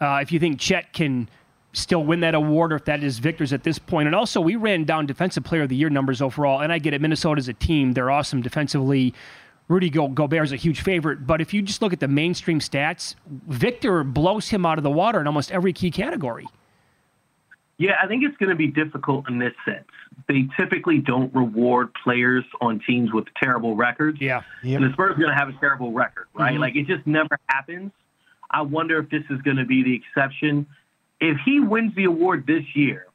Uh, if you think Chet can still win that award, or if that is Victor's at this point. point, and also we ran down defensive player of the year numbers overall, and I get it. Minnesota Minnesota's a team; they're awesome defensively. Rudy Go- is a huge favorite, but if you just look at the mainstream stats, Victor blows him out of the water in almost every key category. Yeah, I think it's going to be difficult in this sense. They typically don't reward players on teams with terrible records. Yeah. And the Spurs are going to have a terrible record, right? Mm-hmm. Like it just never happens. I wonder if this is going to be the exception. If he wins the award this year,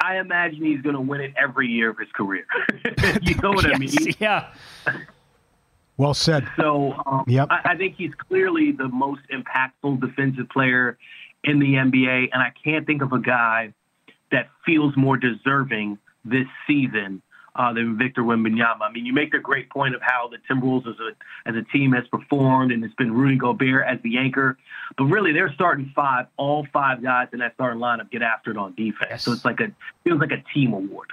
I imagine he's going to win it every year of his career. you know what I mean? Yeah. Well said. So um, Yep. I, I think he's clearly the most impactful defensive player in the NBA, and I can't think of a guy that feels more deserving this season uh, than Victor Wembanyama. I mean, you make a great point of how the Timberwolves as a as a team has performed, and it's been Rudy Gobert as the anchor, but really they're starting five. All five guys in that starting lineup get after it on defense, so it's like a feels like a team award.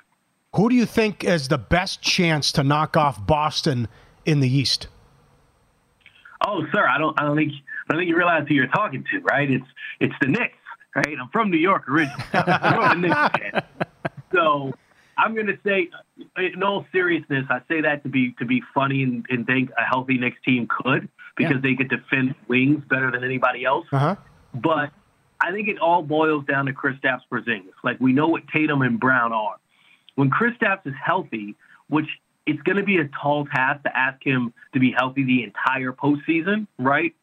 Who do you think is the best chance to knock off Boston in the East? Oh, sir, I don't, I don't think, I don't think you realize who you're talking to, right? It's, it's the Knicks, right? I'm from New York originally. I'm a Knicks fan. So I'm going to say, in all seriousness, I say that to be to be funny and, and think a healthy Knicks team could because they could defend wings better than anybody else. Uh huh. But I think it all boils down to Kristaps Porzingis. Like we know what Tatum and Brown are. When Kristaps is healthy, which it's going to be a tall task to ask him to be healthy the entire postseason, right?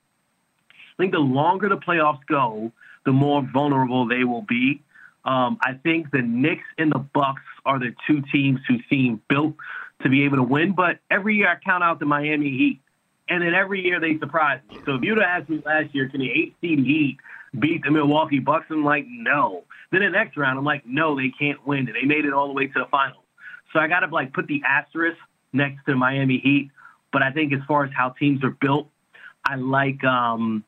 I think the longer the playoffs go, the more vulnerable they will be. Um, I think the Knicks and the Bucks are the two teams who seem built to be able to win. But every year I count out the Miami Heat, and then every year they surprise me. So if you'd have asked me last year, can the eight seed Heat beat the Milwaukee Bucks? I'm like, no. Then the next round, I'm like, no, they can't win. And they made it all the way to the finals. So I got to like put the asterisk next to Miami Heat. But I think as far as how teams are built, I like um,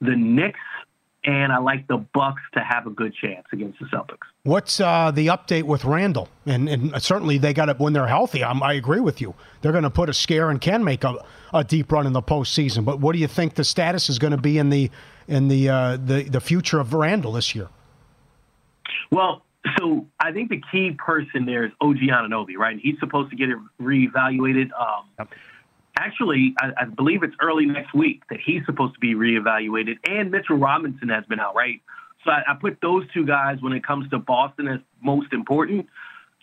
the Knicks and I like the Bucks to have a good chance against the Celtics. What's uh, the update with Randle? And, and certainly they got it when they're healthy. I'm, I agree with you. They're going to put a scare and can make a, a deep run in the postseason. But what do you think the status is going to be in the in the uh, the the future of Randle this year? Well, so I think the key person there is OG Anunoby, right? And he's supposed to get it reevaluated. Um, Actually, I, I believe it's early next week that he's supposed to be reevaluated, and Mitchell Robinson has been out, right? So I, I put those two guys when it comes to Boston as most important.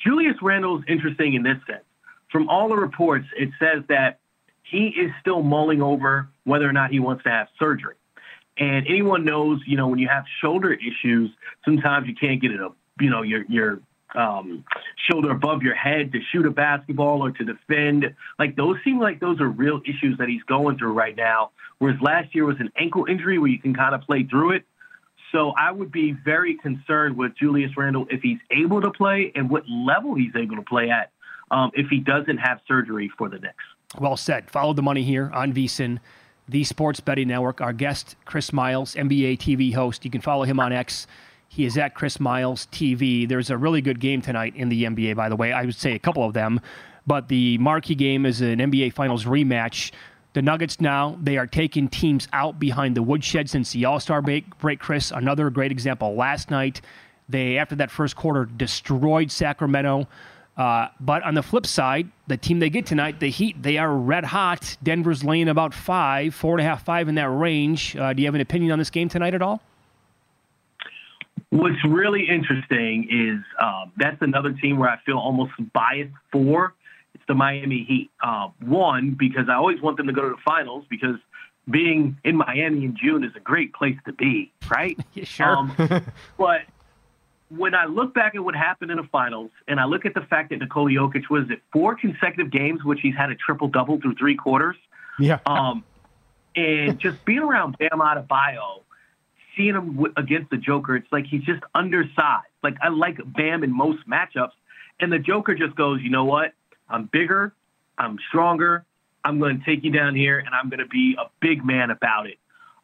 Julius Randle is interesting in this sense. From all the reports, it says that he is still mulling over whether or not he wants to have surgery. And anyone knows, you know, when you have shoulder issues, sometimes you can't get it, a, you know, your your um, shoulder above your head to shoot a basketball or to defend. Like those seem like those are real issues that he's going through right now. Whereas last year was an ankle injury where you can kind of play through it. So I would be very concerned with Julius Randle if he's able to play and what level he's able to play at um, if he doesn't have surgery for the Knicks. Well said. Follow the money here on VSIN, the Sports Betting Network. Our guest, Chris Miles, NBA TV host. You can follow him on X. He is at Chris Miles TV. There's a really good game tonight in the NBA, by the way. I would say a couple of them, but the marquee game is an NBA Finals rematch. The Nuggets now, they are taking teams out behind the woodshed since the All Star break, Chris. Another great example last night. They, after that first quarter, destroyed Sacramento. Uh, but on the flip side, the team they get tonight, the Heat, they are red hot. Denver's laying about five, four and a half, five in that range. Uh, do you have an opinion on this game tonight at all? What's really interesting is um, that's another team where I feel almost biased for. It's the Miami Heat. Uh, one, because I always want them to go to the finals because being in Miami in June is a great place to be, right? yeah, sure. Um, but when I look back at what happened in the finals, and I look at the fact that Nikola Jokic was at four consecutive games, which he's had a triple double through three quarters. Yeah. Um, and just being around Bam Adebayo seeing him w- against the Joker, it's like he's just undersized. Like I like Bam in most matchups, and the Joker just goes, you know what? I'm bigger, I'm stronger. I'm going to take you down here, and I'm going to be a big man about it.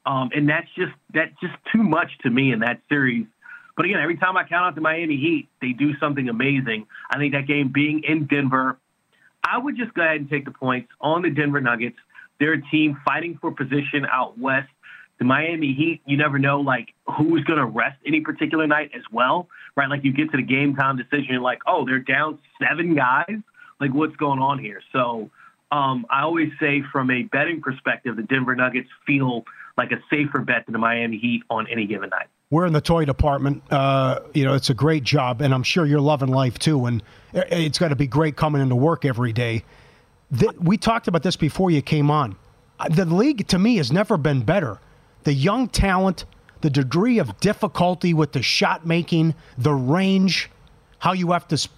Um, and that's just that's just too much to me in that series. But again, every time I count out the Miami Heat, they do something amazing. I think that game being in Denver, I would just go ahead and take the points on the Denver Nuggets. They're a team fighting for position out west the Miami Heat, you never know like who's going to rest any particular night as well, right? Like you get to the game time decision, you're like, oh, they're down seven guys. Like what's going on here? So um, I always say from a betting perspective, the Denver Nuggets feel like a safer bet than the Miami Heat on any given night. We're in the toy department. Uh, you know, it's a great job, and I'm sure you're loving life too. And it's got to be great coming into work every day. The, we talked about this before you came on. The league, to me, has never been better the young talent, the degree of difficulty with the shot making, the range, how you have to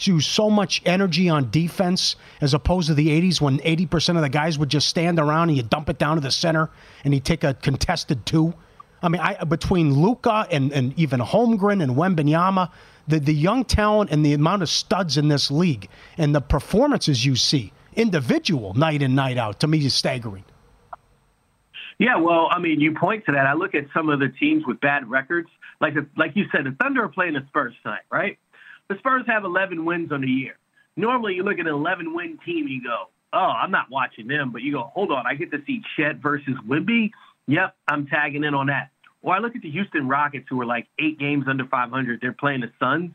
use so much energy on defense as opposed to the 80s when 80% of the guys would just stand around and you dump it down to the center and you take a contested two. I mean, I, between Luka and, and even Holmgren and Wembanyama, the, the young talent and the amount of studs in this league and the performances you see, individual, night in, night out, to me is staggering. Yeah, well, I mean, you point to that. I look at some of the teams with bad records. Like, the, like you said, the Thunder are playing the Spurs tonight, right? The Spurs have 11 wins on the year. Normally, you look at an 11 win team, you go, oh, I'm not watching them. But you go, hold on, I get to see Chet versus Wemby. Yep, I'm tagging in on that. Or I look at the Houston Rockets, who are like eight games under 500. They're playing the Suns.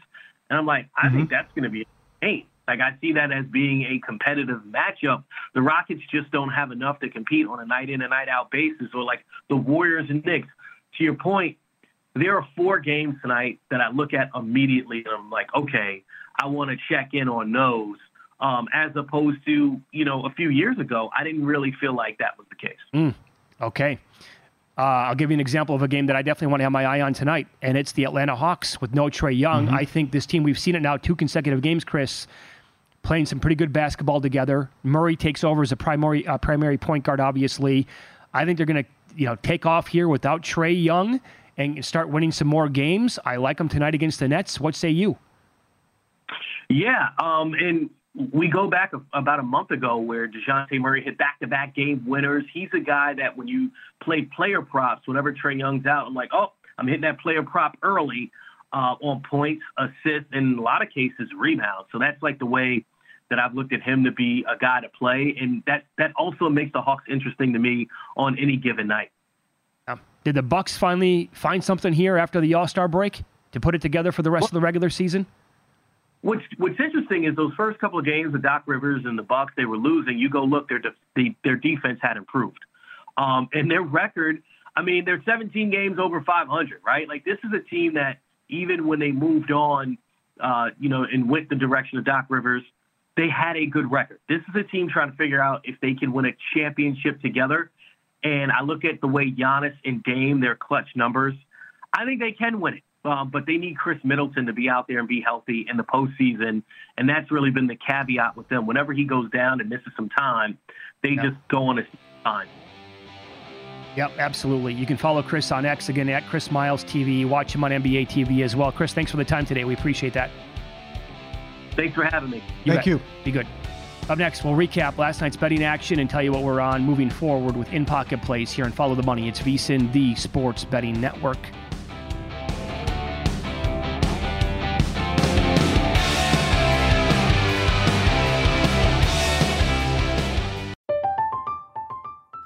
And I'm like, I mm-hmm. think that's going to be a game. Like I see that as being a competitive matchup. The Rockets just don't have enough to compete on a night in and night out basis, or like the Warriors and Knicks. To your point, there are four games tonight that I look at immediately and I'm like, okay, I want to check in on those. Um, as opposed to, you know, a few years ago, I didn't really feel like that was the case. Mm, okay. Uh, I'll give you an example of a game that I definitely want to have my eye on tonight, and it's the Atlanta Hawks with no Trae Young. Mm-hmm. I think this team, we've seen it now two consecutive games, Chris playing some pretty good basketball together. Murray takes over as a primary uh, primary point guard. Obviously, I think they're going to you know take off here without Trae Young and start winning some more games. I like them tonight against the Nets. What say you? Yeah, um, and we go back about a month ago where Dejounte Murray hit back-to-back game winners. He's a guy that when you play player props, whenever Trae Young's out, I'm like, oh, I'm hitting that player prop early uh, on points, assists, and in a lot of cases rebounds. So that's like the way that I've looked at him to be a guy to play, and that that also makes the Hawks interesting to me on any given night. Did the Bucks finally find something here after the All Star break to put it together for the rest well, of the regular season? What's What's interesting is those first couple of games, the Doc Rivers and the Bucks, they were losing. You go look, their de- their defense had improved, um, and their record. I mean, they're 17 games over 500, right? Like this is a team that even when they moved on, uh, you know, and went the direction of Doc Rivers, they had a good record. This is a team trying to figure out if they can win a championship together. And I look at the way Giannis and Dame, their clutch numbers, I think they can win it. Um, but they need Khris Middleton to be out there and be healthy in the postseason, and that's really been the caveat with them. Whenever he goes down and misses some time, they Yeah. just go on a time. Yep, absolutely. You can follow Chris on X again at Chris Miles TV. Watch him on NBA TV as well. Chris, thanks for the time today. We appreciate that. Thanks for having me. Thank bet. you. Be good. Up next, we'll recap last night's betting action and tell you what we're on moving forward with In Pocket Plays here and Follow the Money. It's VSIN, the Sports Betting Network.